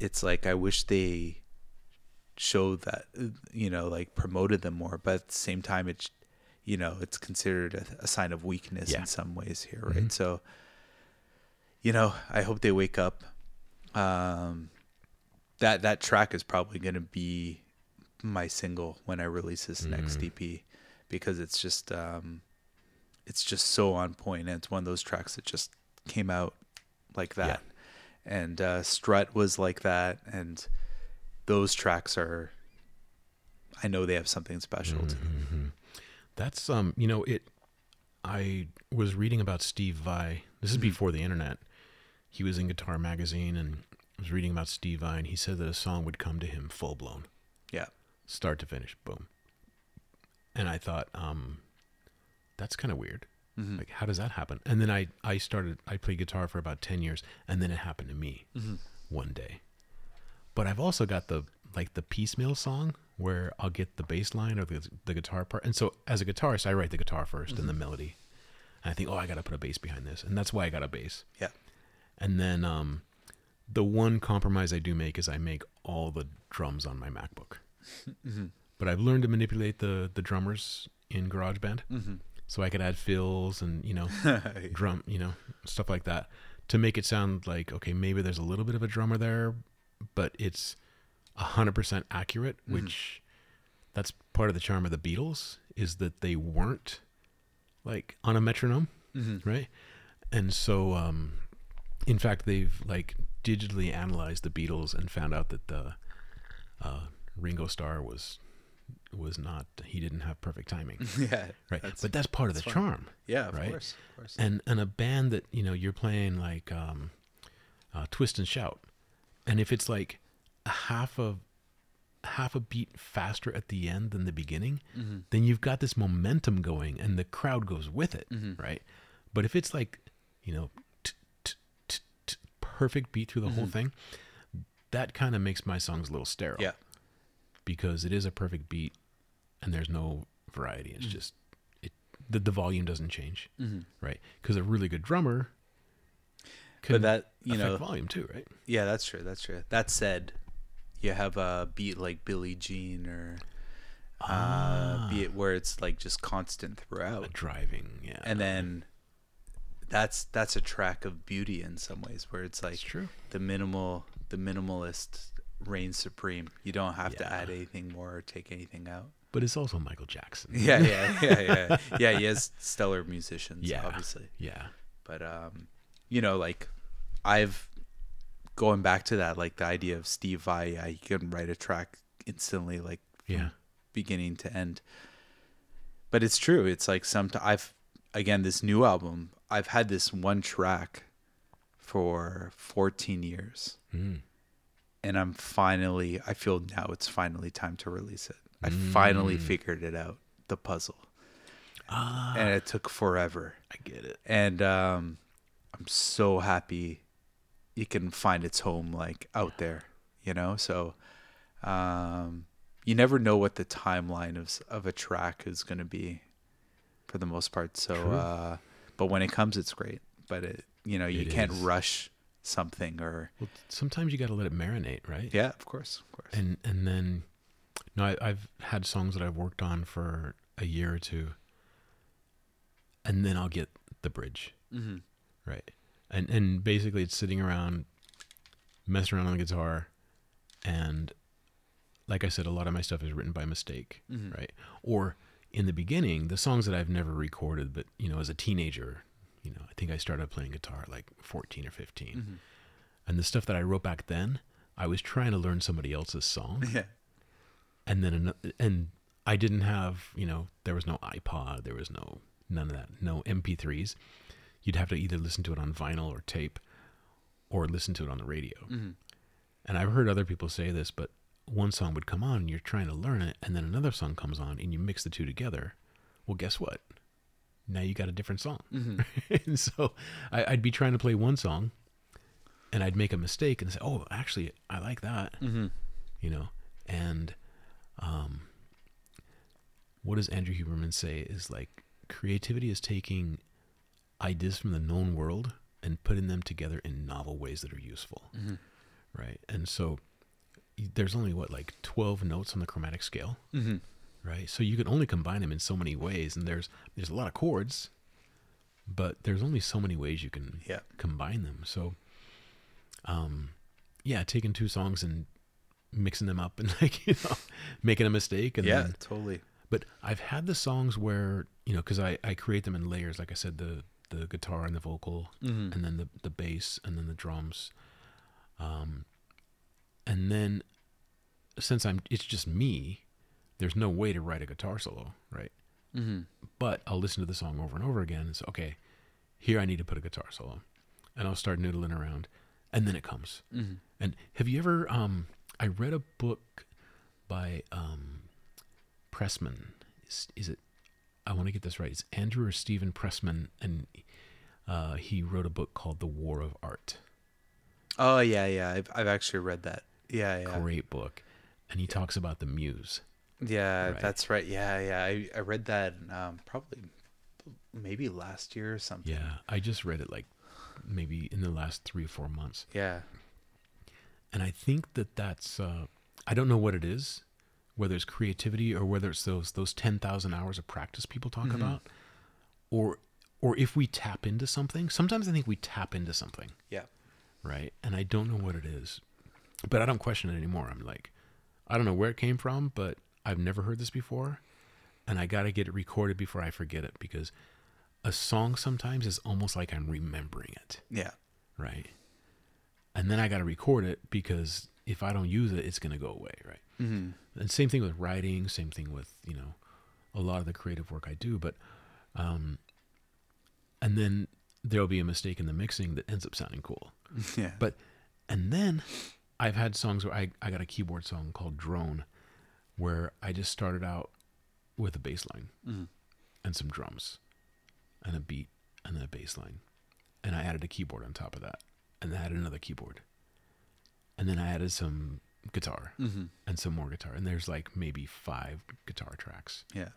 it's like I wish they showed that you know like promoted them more but at the same time it's you know it's considered a, a sign of weakness Yeah. in some ways here right Mhm. so you know I hope they wake up um that that track is probably going to be my single when I release this next Mm. EP because it's just um it's just so on point and it's one of those tracks that just came out like that and uh, Strut was like that, and those tracks are. I know they have something special. to them. That's um, you know, it. I was reading about Steve Vai. This is Mhm. before the internet. He was in Guitar Magazine and was reading about Steve Vai, and he said that a song would come to him full blown, Yeah, start to finish, boom. And I thought, um, that's kind of weird. Mhm. Like, how does that happen? And then I, I started, I played guitar for about 10 years, and then it happened to me Mhm. one day. But I've also got the, like, the piecemeal song where I'll get the bass line or the, the guitar part. And so as a guitarist, I write the guitar 1st and the melody. And I think, oh, I got to put a bass behind this. And that's why I got a bass. yeah, And then um, the one compromise I do make is I make all the drums on my MacBook. Mhm. But I've learned to manipulate the, the drummers in GarageBand. Mhm. So I could add fills and, you know, drum, you know, stuff like that to make it sound like okay, maybe there's a little bit of a drummer there, but it's a hundred percent accurate. Mhm. Which that's part of the charm of the Beatles is that they weren't like on a metronome, Mhm. right? And so, um, in fact, they've like digitally analyzed the Beatles and found out that the uh, Ringo Starr was was not he didn't have perfect timing, yeah, right? That's- but that's part of the fun. charm yeah, of right? course, of course. and and a band that you know you're playing like um, uh, twist and shout, and if it's like half a half a beat faster at the end than the beginning, Mhm. then you've got this momentum going, and the crowd goes with it, Mhm. right? But if it's like you know t- t- t- t- perfect beat through the whole Mhm. thing, that kind of makes my songs a little sterile. Yeah. because it is a perfect beat, and there's no variety. It's Mhm. just it the, the volume doesn't change Mhm. right? Because a really good drummer Can that you know, volume too, right? yeah, that's true. That's true. That said, you have a beat like Billie Jean or uh, be it where it's like just constant throughout, Driving, yeah. and then that's that's a track of beauty in some ways where it's like it's true. the minimal the minimalist reigns supreme. You don't have to add anything more or take anything out. But it's also Michael Jackson. Yeah, yeah, yeah, yeah. Yeah, he has stellar musicians, Yeah. obviously. Yeah. But um, you know, like I've going back to that, like the idea of Steve Vai, yeah, he can write a track instantly, like Yeah. beginning to end. But it's true. It's like some I've again this new album. I've had this one track for 14 years, Mm. and I'm finally. I feel now it's finally time to release it. I finally Mm. figured it out, the puzzle, Ah, and it took forever. I get it. And um, I'm so happy it can find its home like out there, you know. So um, you never know what the timeline of of a track is going to be, for the most part. So, uh, but when it comes, it's great. But it, you know, you It can't is. rush something or Well, sometimes you got to let it marinate, right? yeah, of course, of course. And and then, no, I, I've had songs that I've worked on for a year or two, and then I'll get the bridge, hmm right? And and basically, it's sitting around, messing around on the guitar, and like I said, a lot of my stuff is written by mistake, hmm right? Or in the beginning, the songs that I've never recorded, but you know, as a teenager, you know, I think I started playing guitar at like 14 or 15. hmm And the stuff that I wrote back then, I was trying to learn somebody else's song. Yeah. And then, and I didn't have, you know, there was no iPod, there was no, none of that, no MP3s. You'd have to either listen to it on vinyl or tape or listen to it on the radio. hmm And I've heard other people say this, but one song would come on and you're trying to learn it, and then another song comes on and you mix the two together. Well, guess what? Now you got a different song. hmm and so I, I'd be trying to play one song and I'd make a mistake and say, oh, actually, I like that, hmm you know? And um, what does Andrew Huberman say is like creativity is taking ideas from the known world and putting them together in novel ways that are useful hmm right? And so there's only what like 12 notes on the chromatic scale, hmm right? So you can only combine them in so many ways, and there's there's a lot of chords, but there's only so many ways you can Yeah. combine them. So, um, yeah, taking two songs and mixing them up and like you know making a mistake and Yeah. then Totally. but I've had the songs where you know because I I create them in layers like I said the the guitar and the vocal hmm and then the the bass and then the drums. Um and then since i'm it's just me there's no way to write a guitar solo right? Hmm but i'll listen to the song over and over again and say okay here i need to put a guitar solo. And i'll start noodling around and then it comes. Hmm and have you ever um i read a book by um pressman. Is, is it i want to get this right it's andrew or stephen pressman and uh, he wrote a book called the war of art Oh yeah, yeah. I've I've actually read that. Yeah, yeah. great book and he talks about the muse Yeah, Right. that's right. Yeah, yeah. I, I read that um, probably maybe last year or something. yeah i just read it like maybe in the last three or four months Yeah. and i think that that's uh, i don't know what it is whether it's creativity or whether it's those those 10,000 hours of practice people talk Mhm. about or or if we tap into something sometimes i think we tap into something Yeah. right and i don't know what it is but i don't question it anymore i'm like i don't know where it came from but i've never heard this before and i got to get it recorded before i forget it because a song sometimes is almost like i'm remembering it Yeah. right and then i got to record it because if i don't use it it's going to go away right hmm and same thing with writing same thing with you know a lot of the creative work i do but um and then there'll be a mistake in the mixing that ends up sounding cool Yeah. but and then i've had songs where i, I got a keyboard song called drone where i just started out with a bass line Mhm. and some drums and a beat and then a bass line and i added a keyboard on top of that and then i added another keyboard and then i added some guitar hmm and some more guitar and there's like maybe five guitar tracks Yeah.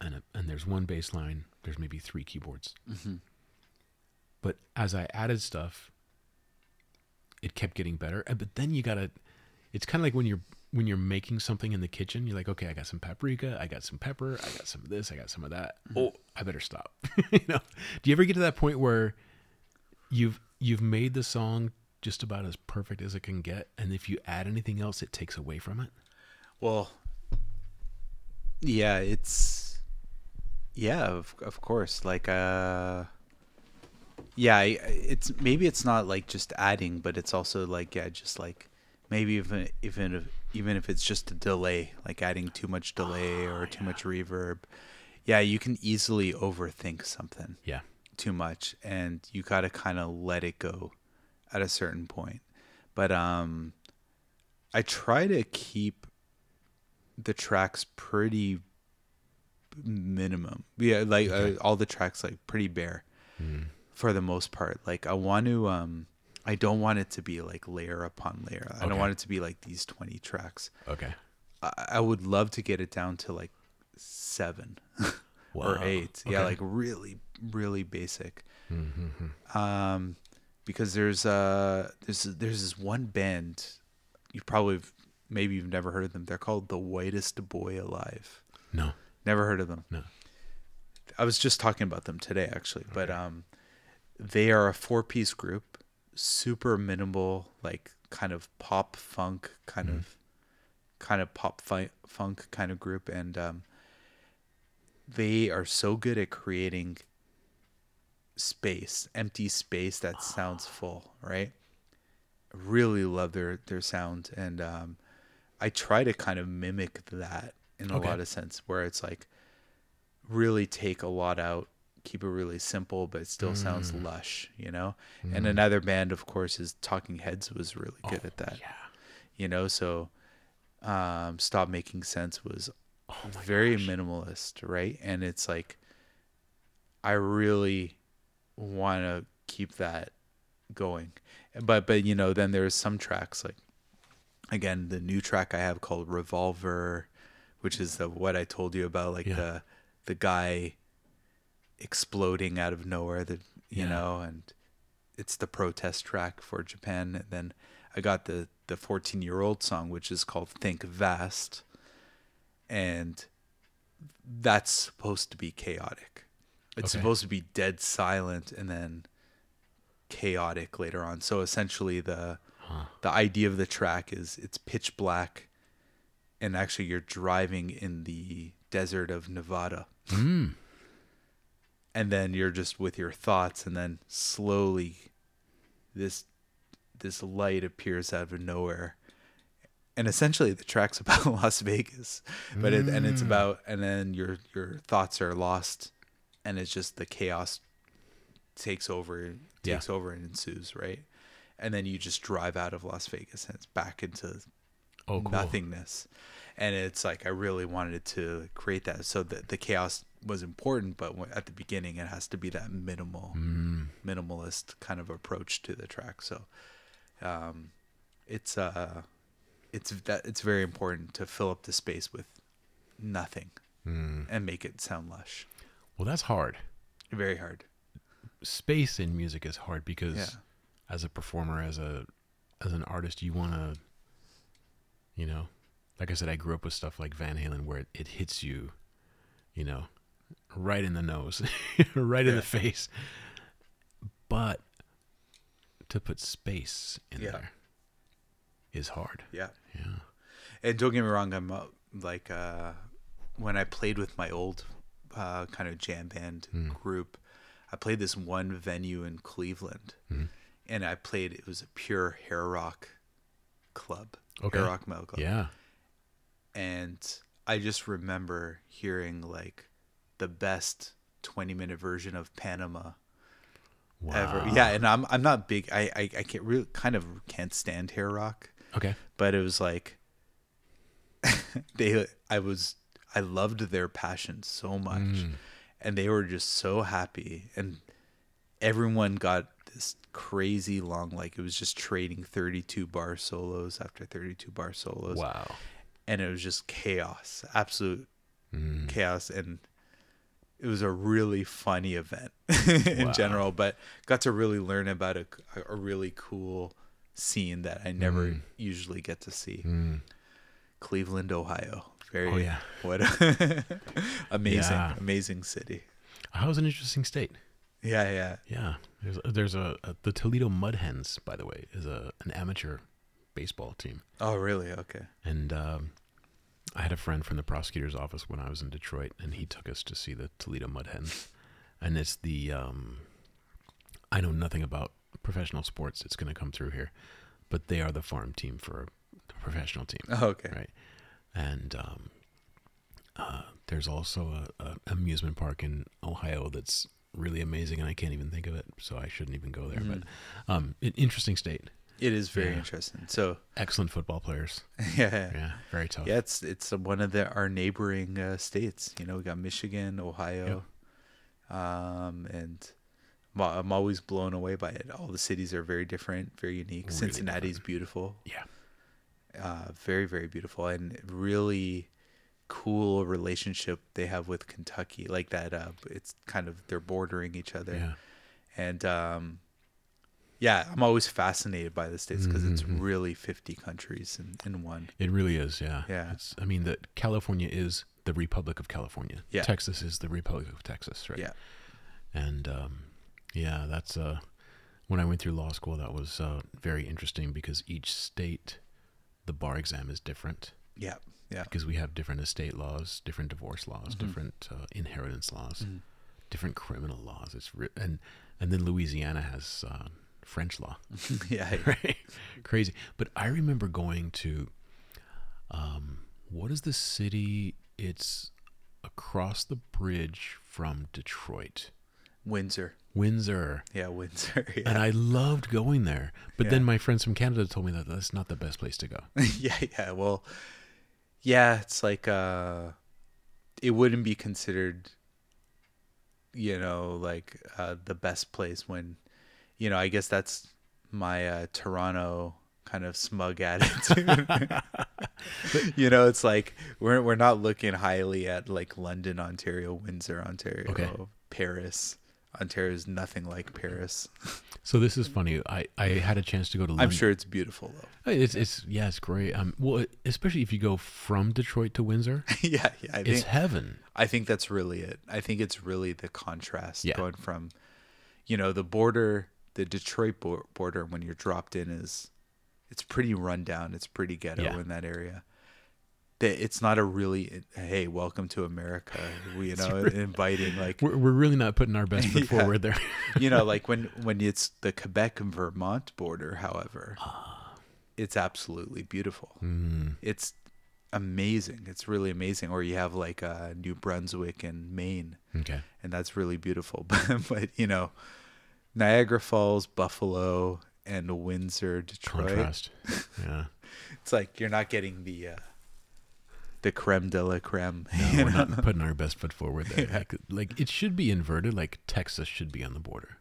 and a, and there's one bass line there's maybe three keyboards hmm But as I added stuff, it kept getting better. And- But then you gotta. It's kind of like when you're when you're making something in the kitchen. You're like, okay, I got some paprika, I got some pepper, I got some of this, I got some of that. Oh, I better stop. you know? Do you ever get to that point where you've you've made the song just about as perfect as it can get, and if you add anything else, it takes away from it? Well, yeah, it's yeah, of of course. Like uh yeah, it's maybe it's not like just adding, but it's also like yeah, just like maybe even even if even if it's just a delay, like adding too much delay or too much reverb. Yeah, you can easily overthink something Yeah. too much and you got to kind of let it go at a certain point but um i try to keep the tracks pretty minimum yeah like Okay. uh, all the tracks like pretty bare for the most part like i want to um i don't want it to be like layer upon layer i don't want it to be like these 20 tracks Okay. i, I would love to get it down to like seven or Wow. eight. Yeah, Okay. like really, really basic. Mm-hmm. Um, because there's uh there's there's this one band you probably maybe you've never heard of them. They're called the Whitest Boy Alive. No. Never heard of them. No. I was just talking about them today actually, but um, they are a four piece group, super minimal, like kind of pop funk kind of kind of pop fi- funk kind of group, and um, they are so good at creating space, empty space that sounds full, right? Really love their their sound, and um, I try to kind of mimic that in a Okay. lot of sense, where it's like really take a lot out, keep it really simple, but it still sounds lush, you know. And another band, of course, is Talking Heads was really good at that, Yeah. you know. So, um, Stop Making Sense was Oh very gosh. minimalist, right? And it's like I really want to keep that going. But but you know, then there's some tracks like again, the new track I have called Revolver, which is the what I told you about like Yeah. the the guy exploding out of nowhere that you Yeah. know and it's the protest track for Japan and then I got the the 14 year old song which is called Think Vast and that's supposed to be chaotic. It's Okay. supposed to be dead silent and then chaotic later on. So essentially the Huh. the idea of the track is it's pitch black and actually you're driving in the desert of Nevada Mm. and then you're just with your thoughts and then slowly this this light appears out of nowhere and essentially the track's about Las Vegas but it, and it's Mm. about and then your your thoughts are lost and it's just the chaos takes over Yeah. takes over and ensues right and then you just drive out of Las Vegas and it's back into Oh, cool. nothingness and it's like i really wanted to create that so the, the chaos was important but at the beginning it has to be that minimal Mm. minimalist kind of approach to the track so um it's uh it's that it's very important to fill up the space with nothing Mm. and make it sound lush Well, that's hard. very hard Space in music is hard because Yeah. as a performer, as a as an artist, you want to, you know, like I said, I grew up with stuff like Van Halen where it, it hits you, you know, right in the nose, right in the face. But to put space in Yeah. there is hard. yeah Yeah. And don't get me wrong, I'm uh, like uh, when I played with my old uh, kind of jam band Mm. group, I played this one venue in Cleveland, Mhm. and I played. It was a pure hair rock club, Okay. hair rock metal club, Yeah. and I just remember hearing like the best 20 minute version of Panama Wow. ever. Yeah, and I'm I'm not big. I I, I can't really kind of can't stand hair rock Okay. but it was like they I was I loved their passion so much Mm. and they were just so happy and everyone got this crazy long like it was just trading 32 bar solos after 32 bar solos Wow. and it was just chaos absolute Mm. chaos and it was a really funny event in Wow. general, but got to really learn about a, a really cool scene that I never Mm. usually get to see. Mm. Cleveland, Ohio. Very Oh, yeah. what amazing, Yeah. amazing city. Ohio's an interesting state. Yeah, yeah. Yeah, there's there's a, a the Toledo Mud Hens, by the way, is a an amateur baseball team, Oh, really? Okay. and um, I had a friend from the prosecutor's office when I was in Detroit, and he took us to see the Toledo Mud Hens, and it's the um, I know nothing about professional sports. It's going to come through here, but they are the farm team for a professional team. Oh, okay. right? And um, uh, there's also a, a amusement park in Ohio that's really amazing, and I can't even think of it, so I shouldn't even go there. Mhm. But um, an interesting state, It is very Yeah. interesting. So, excellent football players. yeah, yeah. Very tough. Yeah, it's it's one of the our neighboring uh, states. You know, we got Michigan, Ohio, um, and I'm I'm always blown away by it. All the cities are very different, very unique. Really Cincinnati's different. beautiful, Yeah. Uh, very very beautiful, and really cool relationship they have with Kentucky. Like that, uh, it's kind of they're bordering each other, yeah, and um, yeah, I'm always fascinated by the states because it's Mhm. really 50 countries in, in one. it really is. Yeah, Yeah. It's, I mean, that California is the Republic of California. Yeah. Texas is the Republic of Texas, right? Yeah. And um, yeah, that's uh, when I went through law school. That was uh, very interesting because each state, the bar exam is different. Yeah, yeah. because we have different estate laws, different divorce laws, Mhm. different uh, inheritance laws, Mhm. different criminal laws. It's ri- and and then Louisiana has uh, French law, yeah, right? Crazy. But I remember going to, um, what is the city? It's across the bridge from Detroit, Windsor. Windsor. Yeah, Windsor. Yeah. And I loved going there, but then my friends from Canada told me that that's not the best place to go. yeah, yeah. Well, yeah, it's like uh it wouldn't be considered you know, like uh the best place when you know, I guess that's my uh Toronto kind of smug attitude. you know, it's like we're we're not looking highly at like London, Ontario, Windsor, Ontario, Okay. Paris. Ontario is nothing like Paris. So this is funny. I, I had a chance to go to. London. I'm sure it's beautiful though. It's it's yeah, it's great. Um, well, especially if you go from Detroit to Windsor, yeah, yeah. I it's think heaven. I think that's really it. I think it's really the contrast Yeah. going from, you know, the border, the Detroit border when you're dropped in is, it's pretty rundown. It's pretty ghetto Yeah. in that area. That it's not a really hey welcome to America. We, you know, inviting like We're we're really not putting our best foot Yeah. forward there. you know like when when it's the Quebec and Vermont border. However, it's absolutely beautiful. Mm, It's amazing. It's really amazing. Or you have like uh, New Brunswick and Maine. okay. and that's really beautiful. But, but you know, Niagara Falls, Buffalo, and Windsor, Detroit. Contrast. Yeah. It's like you're not getting the uh, the creme de la creme. No, we're know? not putting our best foot forward there. Like, like it should be inverted. Like Texas should be on the border.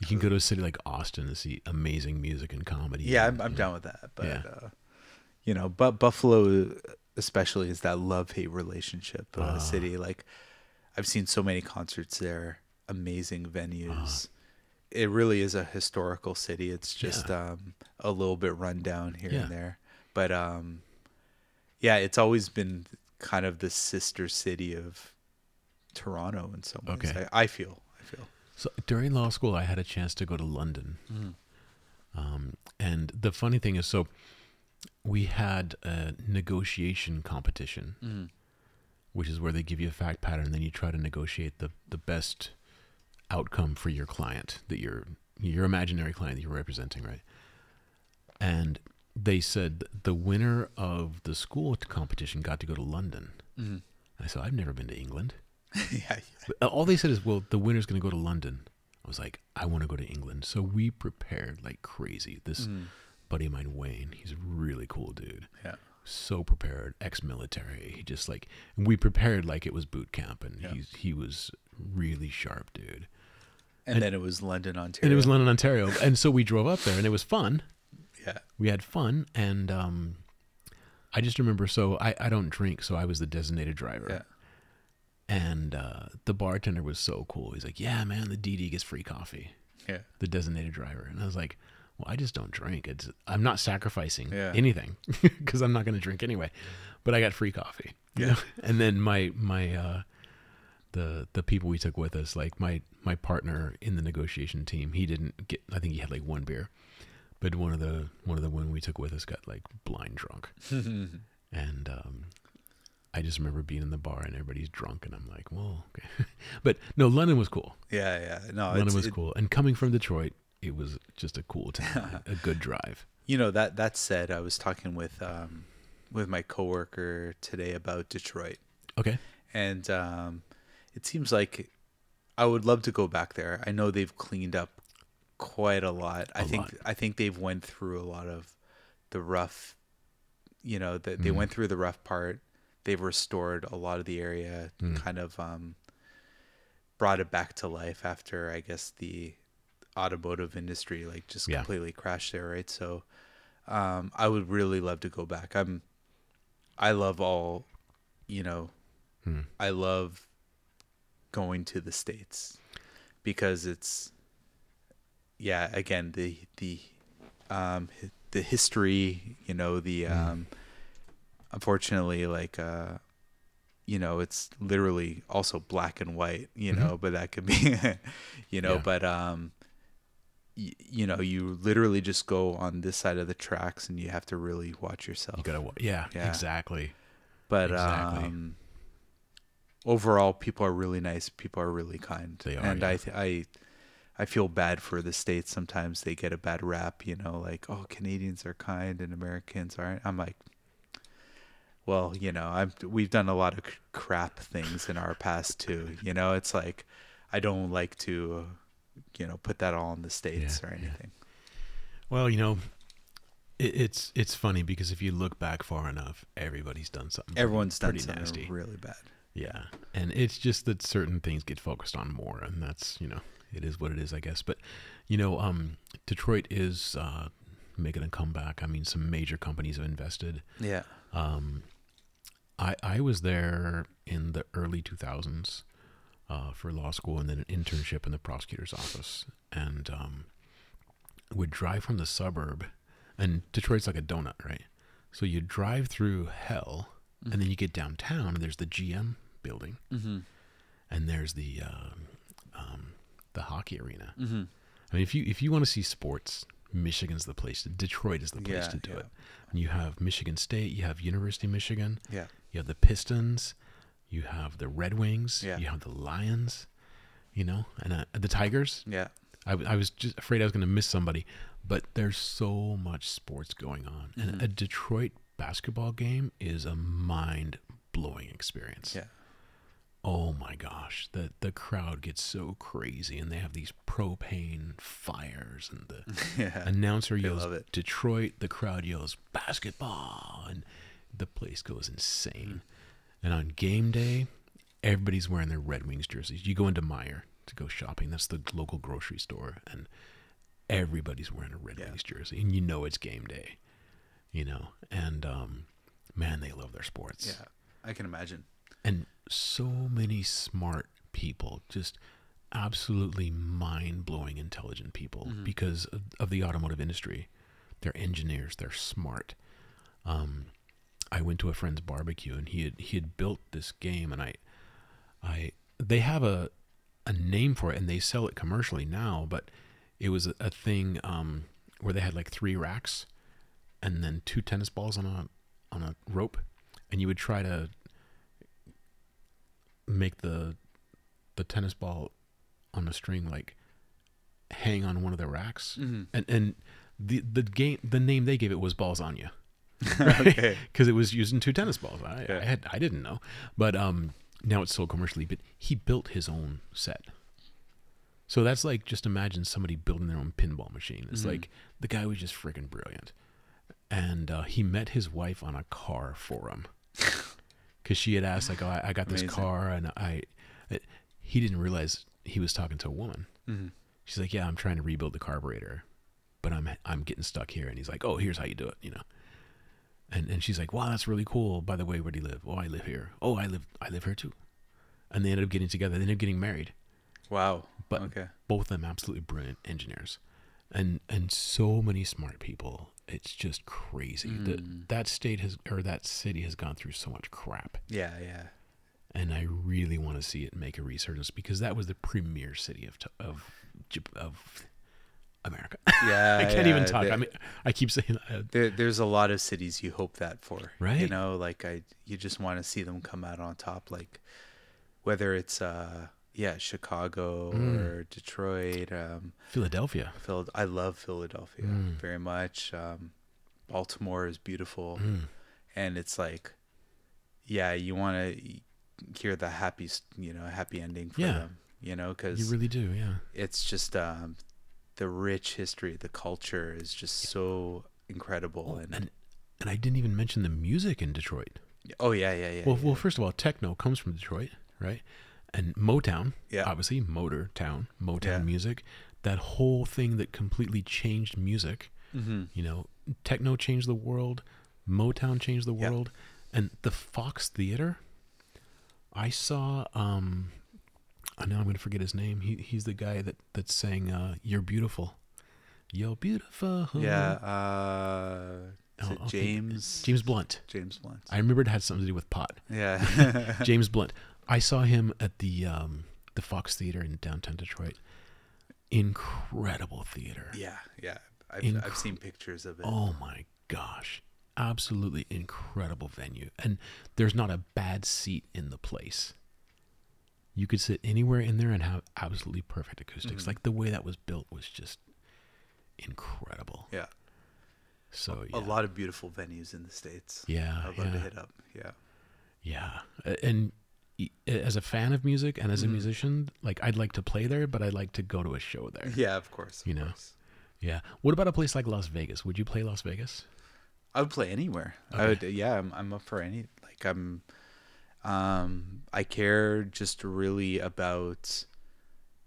You can go to a city like Austin and see amazing music and comedy. yeah, and, I'm, I'm down with that. But Yeah. uh, you know, but Buffalo especially is that love hate relationship uh, a city. Like I've seen so many concerts there, amazing Ah. venues. It really is a historical city. It's just Yeah. um, a little bit run down here Yeah. and there, but um, yeah, it's always been kind of the sister city of Toronto in some ways. Okay. I, I feel. I feel. So during law school, I had a chance to go to London. Um, and the funny thing is, so we had a negotiation competition, Mm. which is where they give you a fact pattern, and then you try to negotiate the, the best outcome for your client that you're your imaginary client that you're representing, right? And they said the winner of the school competition got to go to London. Mm. And I said, I've never been to England. yeah, yeah. All they said is, well, the winner's going to go to London. I was like, I want to go to England. So we prepared like crazy. This Mm. buddy of mine, Wayne, he's a really cool dude. yeah. So prepared, ex-military. He just like we prepared like it was boot camp, and Yeah. he's he was really sharp, dude. And, And- then it was London, Ontario. And it was London, Ontario, and so we drove up there, and it was fun. Yeah. We had fun, and um, I just remember. So I I don't drink, so I was the designated driver. Yeah. And uh, the bartender was so cool. He's like, "Yeah, man, the DD gets free coffee." Yeah. The designated driver, and I was like, "Well, I just don't drink. It's I'm not sacrificing Yeah. anything because I'm not going to drink anyway." But I got free coffee. Yeah. And then my my uh, the the people we took with us, like my my partner in the negotiation team, he didn't get. I think he had like one beer, but one of the one of the women we took with us got like blind drunk, and um, I just remember being in the bar and everybody's drunk, and I'm like, well, okay. but no, London was cool. Yeah, yeah. No, London was it- cool, and coming from Detroit, it was just a cool town, a good drive. You know that that said, I was talking with um, with my coworker today about Detroit, Okay, and um, it seems like I would love to go back there. I know they've cleaned up quite a lot. I A think lot. I think they've went through a lot of the rough. You know that they Mhm. went through the rough part. They've restored a lot of the area, Mm. kind of um, brought it back to life after I guess the automotive industry like just Yeah. completely crashed there, right? So um, I would really love to go back. I'm I love all, you know, Hmm. I love going to the states because it's yeah, again, the the um the history, you know, the Hmm. um unfortunately like uh you know, it's literally also black and white, you Mhm. know, but that could be you know, Yeah. but um y- you know, you literally just go on this side of the tracks and you have to really watch yourself you gotta, yeah, Yeah. exactly. but Exactly. um overall people are really nice people are really kind They are, and yeah. i th- i i feel bad for the states sometimes they get a bad rap you know like oh canadians are kind and americans aren't i'm like well you know i'm we've done a lot of c- crap things in our past too you know it's like i don't like to you know put that all on the states Yeah, or yeah. anything Well, you know, it, it's it's funny because if you look back far enough, everybody's done something. pretty- everyone's done pretty something nasty. really bad Yeah, and it's just that certain things get focused on more, and that's you know it is what it is, I guess. But you know, um, Detroit is uh, making a comeback. I mean, some major companies have invested. yeah Um, I I was there in the early two thousands uh, for law school, and then an internship in the prosecutor's office, and um, would drive from the suburb, and Detroit's like a donut, right? So you drive through hell, and then you get downtown, and there's the GM building, mm-hmm. and there's the um, um, the hockey arena. Mm-hmm. I mean, if you if you want to see sports, Michigan's the place. Detroit is the place Yeah, to do yeah. it. And you have Michigan State, you have University of Michigan, yeah you have the Pistons, you have the Red Wings, Yeah. you have the Lions, you know, and uh, the Tigers. yeah I, w- I was just afraid I was going to miss somebody, but there's so much sports going on, and Mhm. a Detroit basketball game is a mind blowing experience. yeah Oh my gosh, the the crowd gets so crazy, and they have these propane fires, and the yeah announcer yells love it. Detroit, the crowd yells basketball, and the place goes insane. And on game day, everybody's wearing their Red Wings jerseys. You go into Meijer to go shopping. That's the local grocery store, and everybody's wearing a Red Yeah. Wings jersey, and you know it's game day. You know, and um, man, they love their sports yeah i can imagine and so many smart people just absolutely mind-blowing intelligent people Mhm. because of, of the automotive industry they're engineers they're smart um, i went to a friend's barbecue and he had he had built this game and i i they have a a name for it and they sell it commercially now but it was a, a thing um, where they had like three racks and then two tennis balls on a on a rope and you would try to make the the tennis ball on a string like hang on one of the racks. Mm-hmm. and and the the game the name they gave it was balls on you okay. Because it was using two tennis balls. I, Yeah. I had I didn't know. But um now it's sold commercially but he built his own set. So that's like just imagine somebody building their own pinball machine. It's Mhm. like the guy was just freaking brilliant. And uh, he met his wife on a car forum because she had asked like oh, I, I got this Amazing. car and I he didn't realize he was talking to a woman mm-hmm. she's like yeah I'm trying to rebuild the carburetor but I'm I'm getting stuck here and he's like oh here's how you do it you know and and she's like wow that's really cool by the way where do you live oh I live here oh I live I live here too and they ended up getting together. They ended up getting married. Wow. But okay. both of them absolutely brilliant engineers, and and so many smart people. It's just crazy. Mm. That that state has or that city has gone through so much crap, Yeah, yeah. and I really want to see it make a resurgence because that was the premier city of of of America. Yeah. I can't even talk. there- I mean, I keep saying there, there's a lot of cities you hope that for, right? You know, like I, you just want to see them come out on top. Like whether it's, uh, yeah, Chicago Mm. or Detroit. Um, Philadelphia. Phil, I love Philadelphia Mm. very much. Um, Baltimore is beautiful, Mm. and it's like, yeah, you want to hear the happy, you know, happy ending for Yeah. them. You know, because You really do, yeah. it's just um, the rich history, the culture is just so incredible. and, And and I didn't even mention the music in Detroit. oh yeah, yeah, yeah. well, yeah. well, first of all, techno comes from Detroit, right? And Motown, Yeah. obviously Motor Town, Motown Yeah. music, that whole thing that completely changed music. hmm You know, techno changed the world, Motown changed the Yeah. world, and the Fox Theater. I saw. um I know I'm going to forget his name. He he's the guy that that sang uh, "You're Beautiful." You're beautiful. Yeah. Uh, is I'll- it I'll James? James Blunt. James Blunt. I remember it had something to do with pot. yeah. James Blunt. I saw him at the um, the Fox Theater in downtown Detroit. Incredible theater. yeah. Yeah. I've, Inc- I've seen pictures of it. Oh my gosh. Absolutely incredible venue. And there's not a bad seat in the place. You could sit anywhere in there and have absolutely perfect acoustics. Mhm. Like the way that was built was just incredible. Yeah. So yeah. A lot of beautiful venues in the states. Yeah. I'd love yeah. to hit up. Yeah. Yeah, and as a fan of music and as a Mhm. musician, like I'd like to play there, but I'd like to go to a show there. Yeah. Of course. Of You know. course. Yeah. What about a place like Las Vegas? Would you play Las Vegas? I would play anywhere. I would. Yeah. I'm. I'm up for any. Like I'm. Um. I care just really about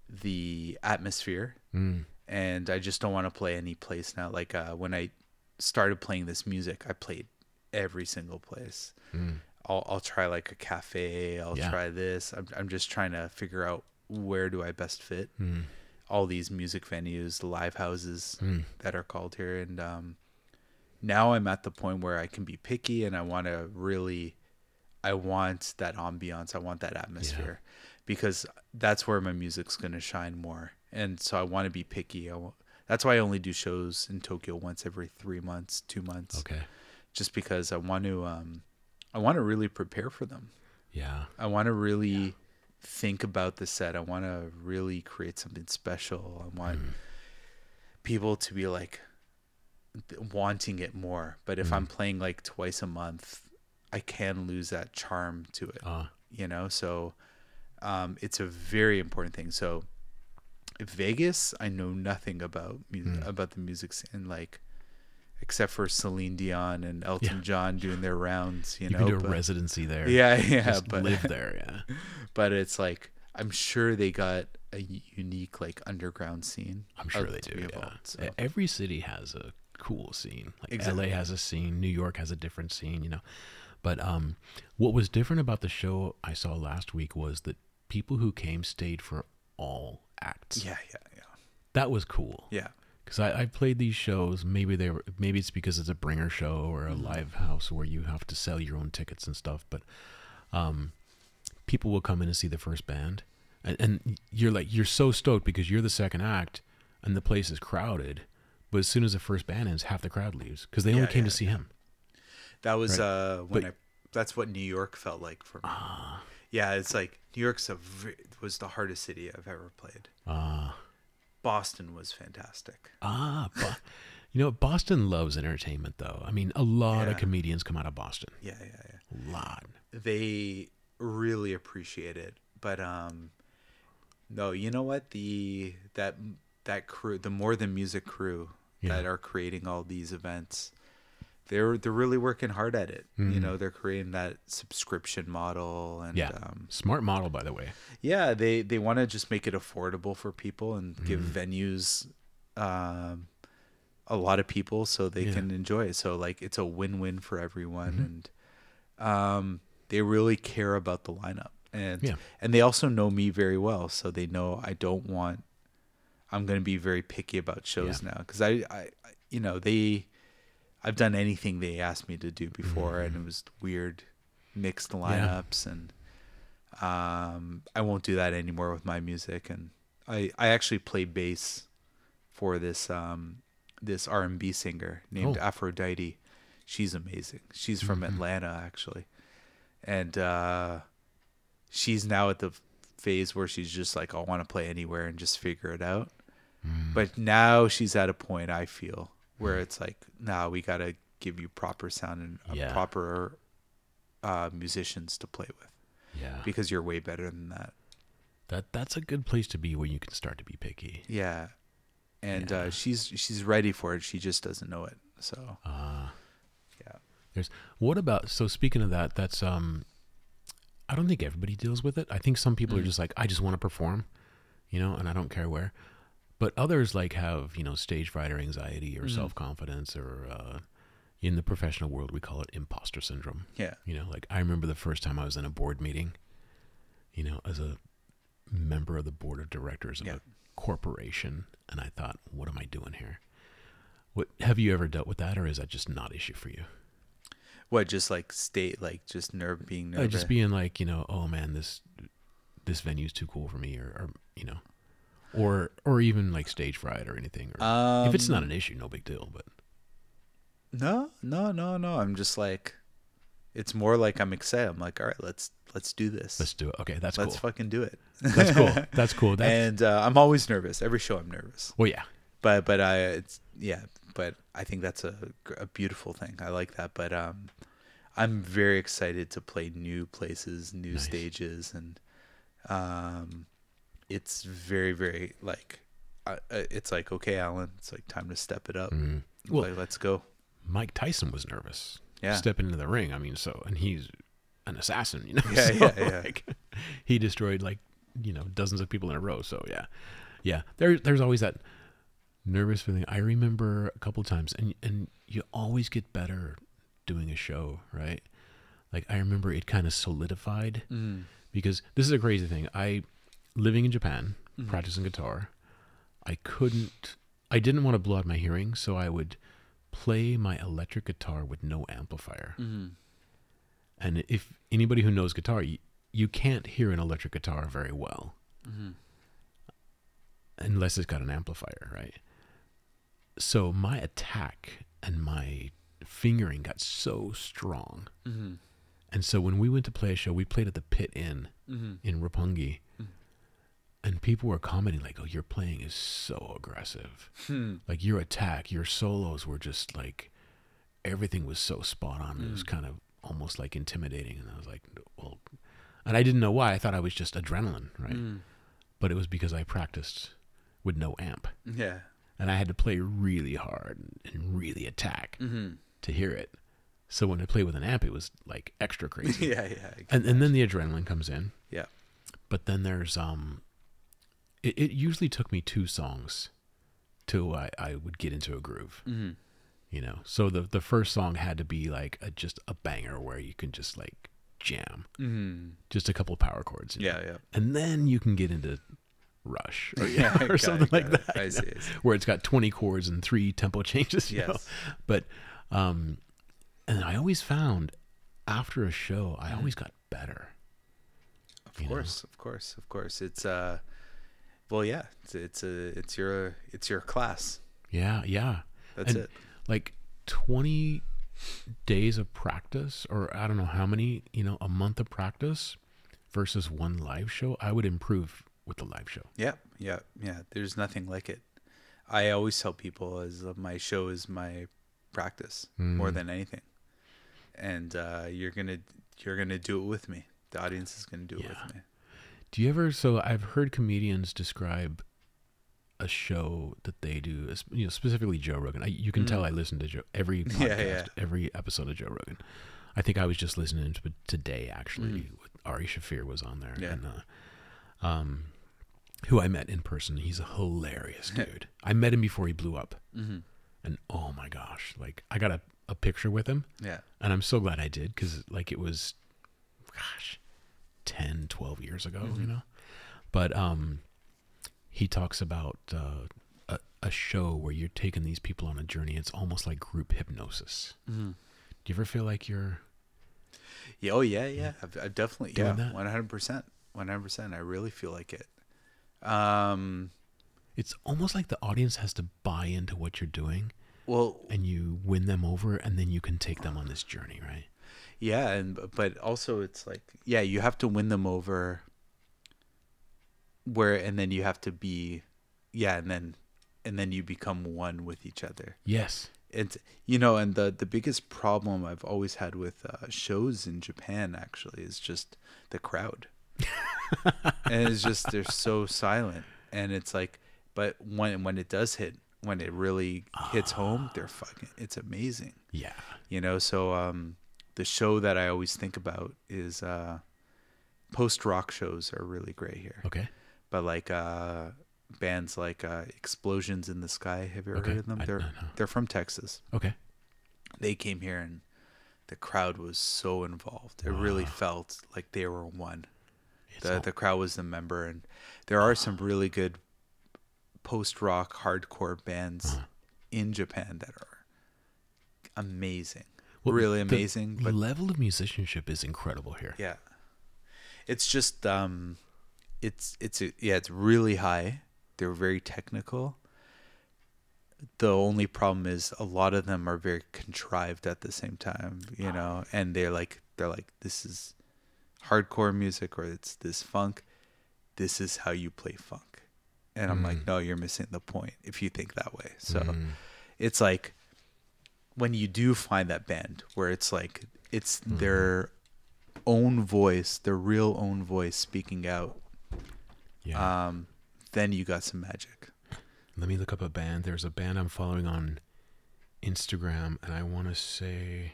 the atmosphere Mm. and I just don't want to play any place now. Like uh, when I started playing this music, I played every single place. Mm. I'll I'll try like a cafe. I'll Yeah. try this. I'm I'm just trying to figure out where do I best fit Mm. all these music venues, the live houses Mm. that are called here, and um, now I'm at the point where I can be picky and I want to really, I want that ambiance. I want that atmosphere because that's where my music's gonna shine more. And so I want to be picky. I that's why I only do shows in Tokyo once every three months, two months, Okay. just because I want to, um, I want to really prepare for them. Yeah. I want to really think about the set. I want to really create something special. I want Mm. people to be like wanting it more. But if Mm. I'm playing like twice a month, I can lose that charm to it, Uh, you know? So um, it's a very important thing. So Vegas, I know nothing about Mm. about the music scene, like except for Celine Dion and Elton Yeah. John doing their rounds, you, you, know. can do a residency there. yeah, yeah, Just but live there. Yeah. but it's like I'm sure they got a unique like underground scene. I'm sure they do. Yeah. involved, so. Every city has a cool scene. Like Exactly. LA has a scene, New York has a different scene, you know. But um what was different about the show I saw last week was that people who came stayed for all acts. Yeah, yeah, yeah, That was cool. yeah. Because I, I played these shows. Maybe they were. Maybe it's because it's a bringer show or a live house where you have to sell your own tickets and stuff. But um, people will come in and see the first band, and, and you're like you're so stoked because you're the second act, and the place is crowded. But as soon as the first band ends, half the crowd leaves because they only Yeah, came yeah, to see him. That was Right. uh when But- I. That's what New York felt like for me. Ah, Yeah, it's like New York's a was the hardest city I've ever played. ah, Boston was fantastic. ah. You know, Boston loves entertainment, though. I mean, a lot of comedians come out of Boston. Yeah, yeah, yeah. A lot. They really appreciate it, but um, no, you know what? The that that crew, the more than music crew Yeah. that are creating all these events, they're they're really working hard at it. You Mhm. know, they're creating that subscription model, and Yeah. um, Smart model, by the way. yeah, they they want to just make it affordable for people and give Mhm. venues um, a lot of people so they Yeah. can enjoy it. So like it's a win-win for everyone, Mhm. and um, they really care about the lineup. and Yeah. and they also know me very well, so they know I don't want. I'm going to be very picky about shows now because I, I, I- you know, they, I've done anything they asked me to do before, and it was weird, mixed lineups, and um, I won't do that anymore with my music. And I, I actually play bass for this um, this R and B singer named Oh. Aphrodite. She's amazing. She's from Atlanta actually, and uh, she's now at the phase where she's just like, I want to play anywhere and just figure it out. But now she's at a point I feel where it's like, now we got to give you proper sound and uh, Yeah. proper uh, musicians to play with Yeah. because you're way better than that. That that's a good place to be where you can start to be picky. Yeah. And Yeah. uh, she's she's ready for it. She just doesn't know it. So Uh yeah. there's what about so speaking of that, that's um I don't think everybody deals with it. I think some people are Mm. just like, I just want to perform, you know, and I don't care where. But others like have, you know, stage fright or anxiety or Mhm. self confidence or uh in the professional world we call it imposter syndrome. Yeah. You know, like I remember the first time I was in a board meeting, you know, as a member of the board of directors of Yeah. a corporation, and I thought, what am I doing here? What have you ever dealt with that, or is that just not issue for you? What just like state like just nerve being Uh, nervous. just being like, you know, oh man, this this venue's too cool for me, or, or you know, or or even like stage fright or anything. Or um, if it's not an issue, no big deal. But No, no, no, no. I'm just like it's more like I'm excited. I'm like, all right, let's let's do this. let's do it. Okay, that's let's cool. fucking do it. That's cool. That's cool. That's and uh, I'm always nervous. Every show I'm nervous. well, yeah, But but I it's yeah, but I think that's a a beautiful thing. I like that. But um I'm very excited to play new places, new Nice. stages and um it's very very like uh, it's like okay, Alan, it's like time to step it up. Mm. Well, like, let's go. Mike Tyson was nervous. Yeah. stepping into the ring. I mean, so and he's an assassin, you know. Yeah, so, yeah, yeah. Like, he destroyed like you know dozens of people in a row. So yeah, yeah. There, there's always that nervous feeling. I remember a couple times, and and you always get better doing a show, right? Like I remember it kind of solidified Mm. because this is a crazy thing. I living in Japan, Mhm. practicing guitar. I couldn't. I didn't want to blow out my hearing, so I would play my electric guitar with no amplifier. Mm. And if anybody who knows guitar, you, you can't hear an electric guitar very well Mm. unless it's got an amplifier, right? So my attack and my fingering got so strong. Mm. And so when we went to play a show, we played at the Pit Inn Mm. in Roppongi. And people were commenting like, "Oh, your playing is so aggressive. Hmm. Like your attack, your solos were just like everything was so spot on. It was Mm. kind of almost like intimidating." And I was like, "Well," and I didn't know why. I thought I was just adrenaline, right? Mm. But it was because I practiced with no amp, Yeah. and I had to play really hard and, really attack Mm-hmm. to hear it. So when I played with an amp, it was like extra crazy. yeah, yeah. And and then the adrenaline comes in. Yeah. But then there's um, it, it usually took me two songs till I I would get into a groove. Mhm. You know, so the the first song had to be like a, just a banger where you can just like jam, Mhm. just a couple of power chords. you know? Yeah, yeah. and then you can get into Rush or, Yeah, or it, something like it. that. I see, I see. Where it's got 20 chords and three tempo changes. You know? But, um, and I always found after a show, I Mhm. always got better. Of you know? course, of course, of course. It's uh, well, yeah. It's it's a it's your it's your class. Yeah. Yeah. That's And- it. Like 20 days of practice, or I don't know how many, you know, a month of practice versus one live show, I would improve with the live show. Yeah, yeah, yeah. There's nothing like it. I always tell people as my show is my practice more Mm. than anything, and uh, you're gonna you're gonna do it with me. The audience is gonna do it Yeah. with me. Do you ever? So I've heard comedians describe a show that they do, you know, specifically Joe Rogan. I, you can tell Mm. I listen to Joe every podcast, Yeah, yeah. every episode of Joe Rogan. I think I was just listening to today actually. Mm. With Ari Shaffir was on there, Yeah. and uh, um, who I met in person. He's a hilarious dude. I met him before he blew up, hmm and oh my gosh, like I got a, a picture with him, Yeah, and I'm so glad I did because like it was, gosh, 10, 12 years ago, you know. But um, he talks about uh, a, a show where you're taking these people on a journey. It's almost like group hypnosis. Mm-hmm. Do you ever feel like you're Yeah, oh yeah, yeah. I've, I've definitely yeah, that? one hundred percent, one hundred percent. I really feel like it. Um, it's almost like the audience has to buy into what you're doing well, and you win them over and then you can take them on this journey, right? Yeah, and but also it's like yeah, you have to win them over. Where and then you have to be, yeah, and then, and then you become one with each other. Yes. it's you know and the the biggest problem i've always had with uh, shows in japan actually is just the crowd and it's just they're so silent and it's like but when when it does hit when it really hits home they're fucking it's amazing Yeah. you know so um the show that i always think about is uh post rock shows are really great here Okay. but like uh bands like uh explosions in the sky have you ever Okay. heard of them I- they're they're from texas Okay. they came here and the crowd was so involved. It really felt like they were one. It's The all- the crowd was the member, and there are some really good post rock hardcore bands Uh-huh. in Japan that are amazing, Well, really the amazing. But level of musicianship is incredible here. yeah, it's just um, it's it's a, yeah, it's really high. They're very technical. The only problem is a lot of them are very contrived at the same time, you know, and they're like they're like this is hardcore music or it's this funk. This is how you play funk. And I'm like, Mm. no, you're missing the point if you think that way. So Mm. it's like when you do find that band where it's like it's Mm-hmm. their own voice, their real own voice speaking out, yeah. um, then you got some magic. Let me look up a band. There's a band I'm following on Instagram, and I want to say.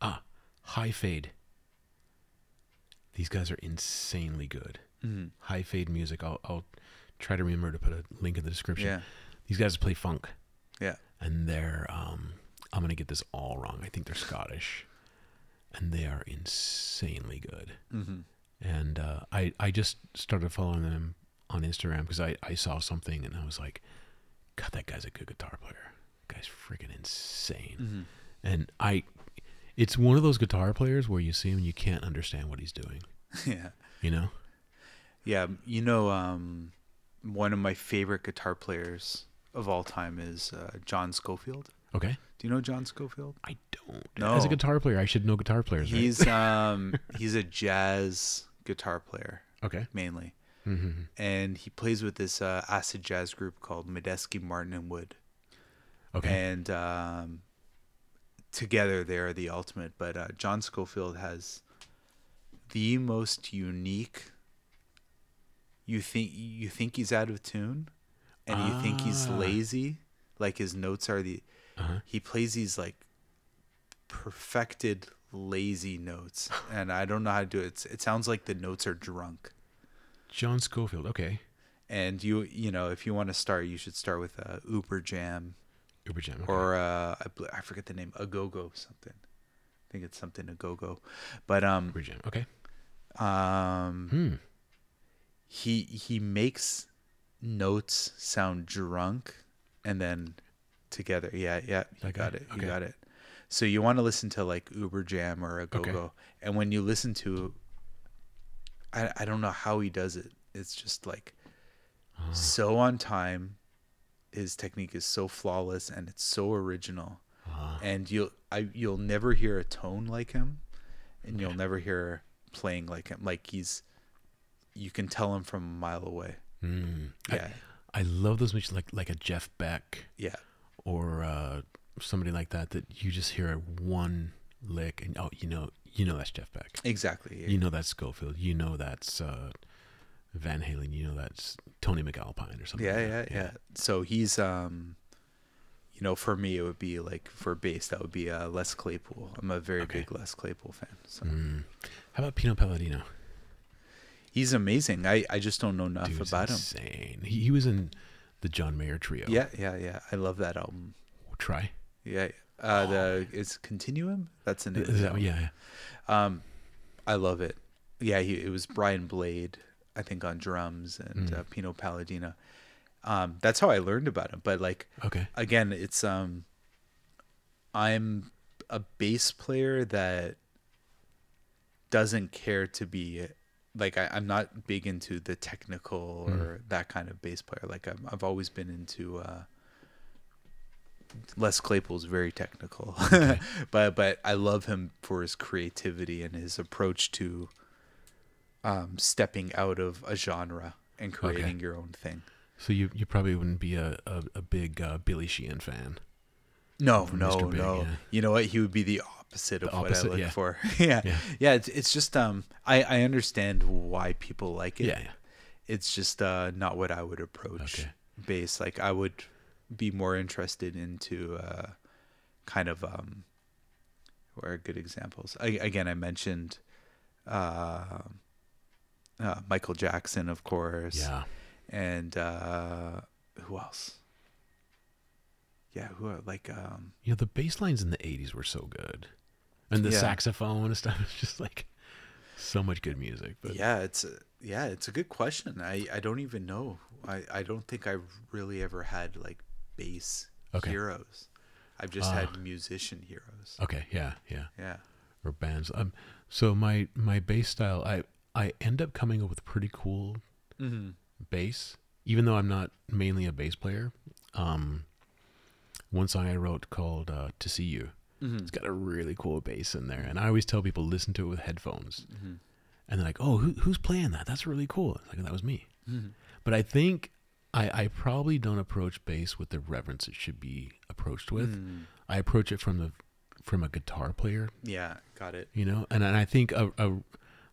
Ah, High Fade. These guys are insanely good. Mm. High Fade music. I'll, I'll try to remember to put a link in the description. Yeah, These guys play funk, yeah, and they're. Um, I'm gonna get this all wrong. I think they're Scottish, and they are insanely good hmm and uh, I I just started following them on Instagram because I I saw something and I was like, God, that guy's a good guitar player. guy's freaking insane. hmm And I, it's one of those guitar players where you see him and you can't understand what he's doing. yeah, You know? Yeah. You know, um, one of my favorite guitar players of all time is uh, John Scofield. Okay. Do you know John Scofield? I don't. No. As a guitar player, I should know guitar players. Right? He's um he's a jazz guitar player okay. mainly, hmm and he plays with this uh, acid jazz group called Medeski Martin and Wood. Okay. and um, together they are the ultimate. But uh, John Scofield has the most unique. You think you think he's out of tune, and you think he's Ah. lazy. Like his notes are the. uh-huh. He plays these like perfected lazy notes, and I don't know how to do it. It's, it sounds like the notes are drunk. John Scofield. Okay. And you you know if you want to start, you should start with uh, Uberjam. Uber Jam. Okay. or uh, I, I forget the name, a go go something. I think it's something a go go, but um, Uberjam. Okay. um, Hmm. He he makes notes sound drunk, and then together, yeah, yeah, you That got it, you Okay. got it. So you want to listen to like Uberjam or a go Okay. go, and when you listen to, I I don't know how he does it. It's just like Ah. so on time. His technique is so flawless and it's so original. Ah. and you'll I you'll never hear a tone like him, and you'll Okay. never hear playing like him. Like he's, you can tell him from a mile away. Hmm. Yeah, I, I love those musicians like like a Jeff Beck. yeah, or uh, somebody like that that you just hear one lick and oh you know you know that's Jeff Beck. exactly. You know that's Scofield. You know that's uh, Van Halen. You know that's Tony MacAlpine or something. yeah, like yeah, that. yeah, So he's um, you know, for me it would be like for bass that would be uh, Les Claypool. I'm a very Okay. big Les Claypool fan. So Mm. How about Pino Palladino? He's amazing. I I just don't know enough Dude's about him. insane. He, he was in the John Mayer trio. Yeah, yeah, yeah. I love that album. Try. Yeah, Uh, the it's Continuum. That's name. Is that, yeah, yeah. Um, I love it. Yeah, he, it was Brian Blade, I think, on drums and Mm. uh, Pino Palladino. Um, that's how I learned about him. But like Okay. again, it's um, I'm a bass player that doesn't care to be like I, I'm not big into the technical Mm. or that kind of bass player. Like I'm, I've always been into uh, Les Claypool's very technical, but but I love him for his creativity and his approach to um, stepping out of a genre and creating your own thing. So you you probably wouldn't be a a, a big uh, Billy Sheehan fan. No, no, Big, no. yeah. You know what? He would be the opposite of The what I look yeah. for. yeah, Yeah. yeah. It's, it's just um, I I understand why people like it. Yeah, yeah. It's just uh, not what I would approach Okay. bass. Like I would be more interested into uh, kind of um, what are good examples? I, again, I mentioned uh, uh, Michael Jackson, of course Yeah. and uh who else yeah who are like um You know, the bass lines in the 80s were so good. And the Yeah. saxophone and stuff is just like so much good music. But yeah it's a, yeah it's a good question i i don't even know i i don't think i really ever had like bass Okay. heroes i've just Ah. had musician heroes Okay, yeah, yeah. yeah Or bands. Um so my my bass style I I end up coming up with pretty cool mm-hmm. bass, even though I'm not mainly a bass player. Um, one song I wrote called uh, "To See You." Mm-hmm. It's got a really cool bass in there, and I always tell people listen to it with headphones, Mm-hmm. and they're like, "Oh, who, who's playing that? That's really cool." It's like that was me. Mm-hmm. But I think I, I probably don't approach bass with the reverence it should be approached with. Mm. I approach it from the from a guitar player, yeah got it you know, and, and I think a, a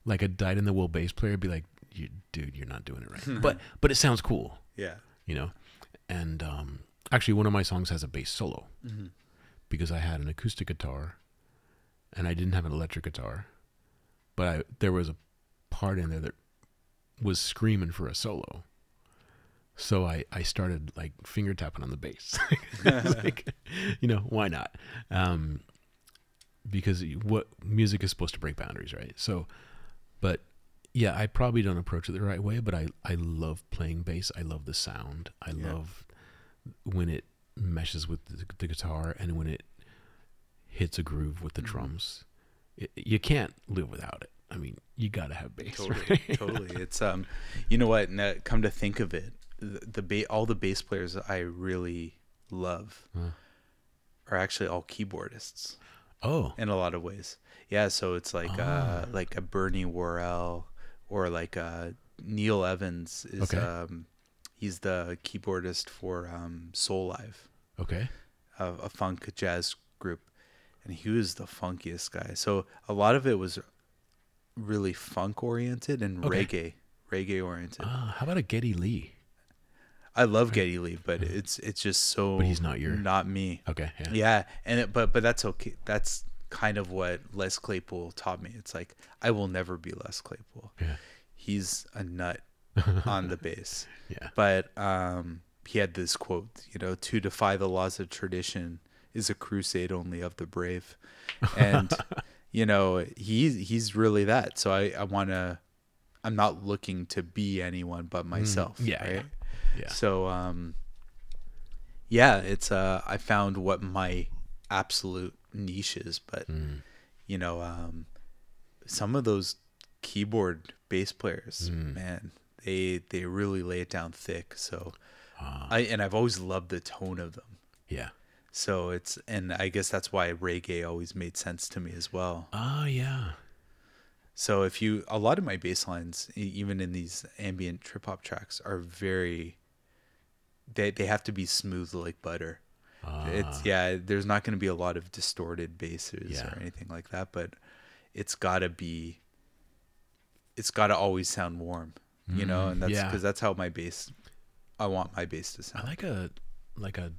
like a dyed in the wool bass player would be like, you, "Dude, you're not doing it right," but but it sounds cool yeah you know and um, actually one of my songs has a bass solo mm-hmm. Because i had an acoustic guitar and i didn't have an electric guitar but I, there was a part in there that was screaming for a solo so i, I started like finger tapping on the bass like, you know why not um, because what music is supposed to break boundaries right so but yeah, I probably don't approach it the right way, but I, I love playing bass. I love the sound. I Yeah. love when it meshes with the, the guitar and when it hits a groove with the Mhm. drums. It, you can't live without it. I mean, you got to have bass. totally right? totally it's um you know what now, come to think of it the, the ba- all the bass players i really love Huh. are actually all keyboardists Oh, in a lot of ways yeah so it's like uh Ah. like a bernie worrell or like uh Neal Evans is Okay. um he's the keyboardist for um Soulive okay. a, a funk jazz group and he was the funkiest guy so a lot of it was really funk oriented and Okay. reggae reggae oriented Ah, how about a Geddy Lee? I love Geddy Lee, but it's it's just so. But he's not your- not me. Okay, yeah. Yeah, and it, but but that's okay. That's kind of what Les Claypool taught me. It's like I will never be Les Claypool. Yeah. He's a nut on the bass, Yeah. but um, he had this quote. You know, to defy the laws of tradition is a crusade only of the brave, and you know he's he's really that. So I I want to. I'm not looking to be anyone but myself. Mm, yeah, right? yeah. Yeah. So um yeah, it's uh I found what my absolute niche is, but Mm, you know, um some of those keyboard bass players, Mm. man, they they really lay it down thick. So ah, I and I've always loved the tone of them. yeah. So it's and I guess that's why reggae always made sense to me as well. Ah, yeah. So if you a lot of my bass lines, even in these ambient trip hop tracks, are very they they have to be smooth like butter. Ah, It's yeah, there's not going to be a lot of distorted basses Yeah. or anything like that, but it's got to be it's got to always sound warm, you know, Mm, and that's yeah. cuz that's how my bass I want my bass to sound. I like a like a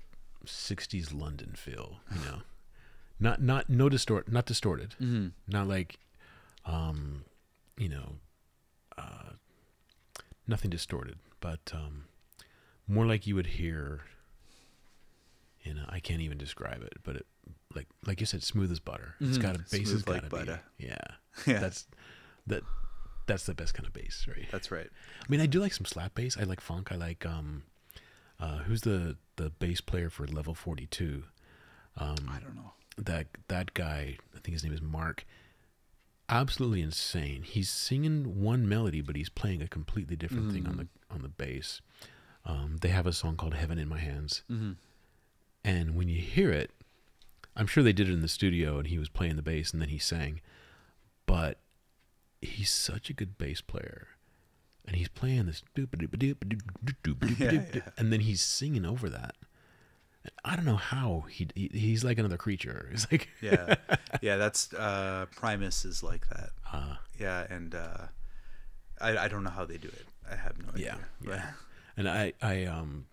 '60s London feel, you know, not not no distort, not distorted, Mhm. not like, um, you know, uh, nothing distorted, but um, more like you would hear in a, I can't even describe it, but it like like you said, smooth as butter. It's Mhm. got a bass. Smooth like to butter. be. Yeah, Yeah, that's that. That's the best kind of bass, right? that's right. I mean, I do like some slap bass. I like funk. I like um, uh, who's the the bass player for Level Forty Two? Um, I don't know. that that guy. I think his name is Mark. Absolutely insane. He's singing one melody, but he's playing a completely different thing on the on the bass. Um, they have a song called "Heaven in My Hands," Mm-hmm. and when you hear it, I'm sure they did it in the studio, and he was playing the bass, and then he sang. But he's such a good bass player, and he's playing this, Yeah, yeah. and then he's singing over that. And I don't know how he, he he's like another creature. He's like Yeah, yeah. That's uh, Primus is like that. uh, Yeah, and uh, I I don't know how they do it. I have no Yeah, idea. yeah. And I, I, um,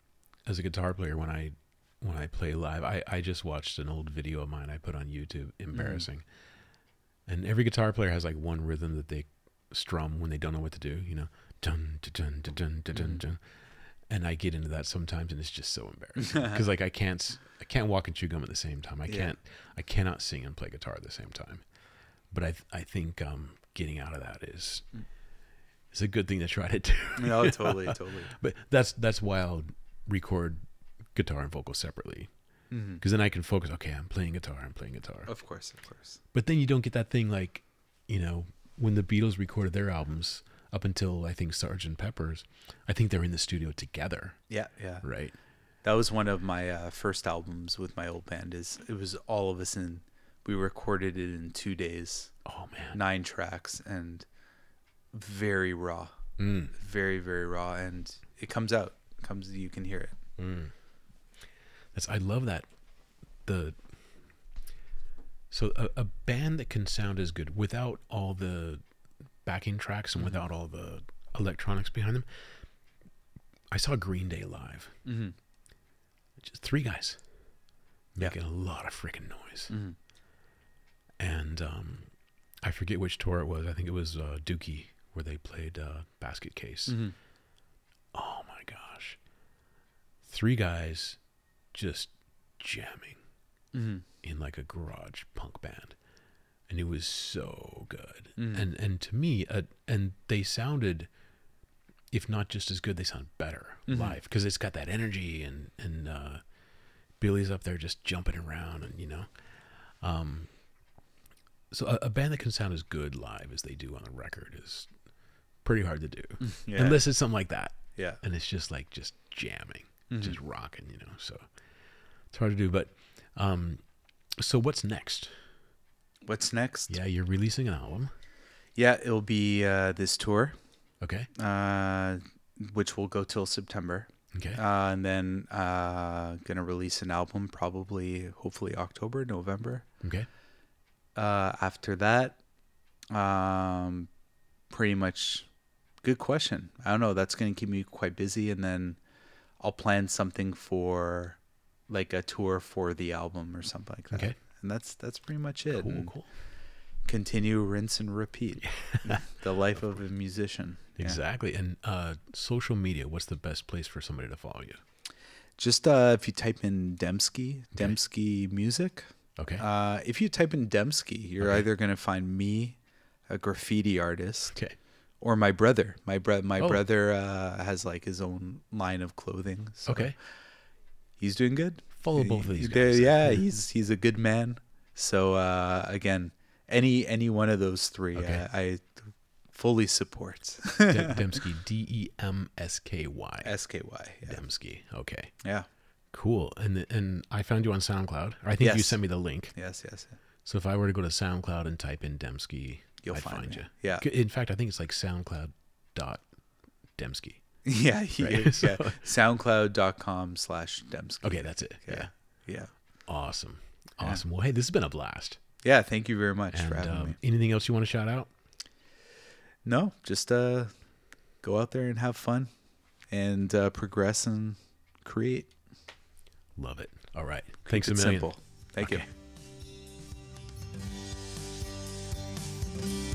as a guitar player, when I, when I play live, I, I just watched an old video of mine I put on YouTube. Embarrassing. And every guitar player has like one rhythm that they strum when they don't know what to do. You know, dun dun dun dun dun dun dun. dun. And I get into that sometimes, and it's just so embarrassing because like I can't, I can't walk and chew gum at the same time. I Yeah. can't, I cannot sing and play guitar at the same time. But I, I think um, getting out of that is, is a good thing to try to do. No, totally, totally. But that's that's why I'll record guitar and vocal separately hmm because then I can focus. Okay, I'm playing guitar. I'm playing guitar. Of course, of course. But then you don't get that thing like, you know, when the Beatles recorded their albums up until I think Sgt. Pepper's, I think they're in the studio together, Yeah, yeah. right? That was one of my uh, first albums with my old band. Is it was all of us in. We recorded it in two days, Oh man. nine tracks, and very raw, Mm, very very raw, and it comes out. comes, you can hear it. mm. That's I love that. The so a, a band that can sound as good without all the backing tracks and without all the electronics behind them. I saw Green Day live. Mm-hmm. just three guys Yeah. making a lot of freaking noise. Mm-hmm. And um, I forget which tour it was. I think it was uh, Dookie where they played uh, Basket Case. Mm-hmm. Oh my gosh, three guys just jamming Mm-hmm. in like a garage punk band, and it was so good. Mhm. And and to me, uh, and they sounded. If not just as good, they sound better Mhm. live because it's got that energy and and uh, Billy's up there just jumping around and you know, um, so a, a band that can sound as good live as they do on a record is pretty hard to do, Yeah. unless it's something like that, yeah. and it's just like just jamming, Mhm. just rocking, you know. So it's hard to do, but um, so what's next? What's next? Yeah, you're releasing an album, Yeah, it'll be uh, this tour, okay? uh, which will go till September. Okay, Uh, and then uh, gonna release an album probably, hopefully October, November. okay, Uh, after that, um, pretty much. Good question. I don't know. That's gonna keep me quite busy, and then I'll plan something for like a tour for the album or something like that. Okay. And that's that's pretty much it. cool, And cool. Continue, rinse, and repeat. the life of a musician. Yeah. Exactly. And uh, social media, what's the best place for somebody to follow you? Just uh, if you type in Demsky, Demsky music. Okay. Uh, if you type in Demsky, you're Okay. either gonna find me, a graffiti artist, okay. or my brother. My bro- my Oh. brother uh, has like his own line of clothing. So Okay. He's doing good. Follow both of these guys. Eh? Yeah, mm-hmm. he's he's a good man. So uh, again, any any one of those three, Okay. I, I fully support. Dem- Demsky, D E M S K Y. S K Y. Yeah. Demsky. Okay. yeah. Cool. And and I found you on SoundCloud. Or I think you sent me the link. Yes. Yes. So if I were to go to SoundCloud and type in Demsky, You'll I'd find find, you. Yeah. In fact, I think it's like SoundCloud dot Demsky. Yeah, he right? is. Yeah. SoundCloud.com slash Demsky. Okay, that's it. Yeah. Yeah. yeah. Awesome. Awesome. Well, hey, this has been a blast. Yeah, thank you very much and, for having um, me. Anything else you want to shout out? No, just uh, go out there and have fun and uh, progress and create. Love it. All right. Keep Thanks a million. Simple. Thank okay. you.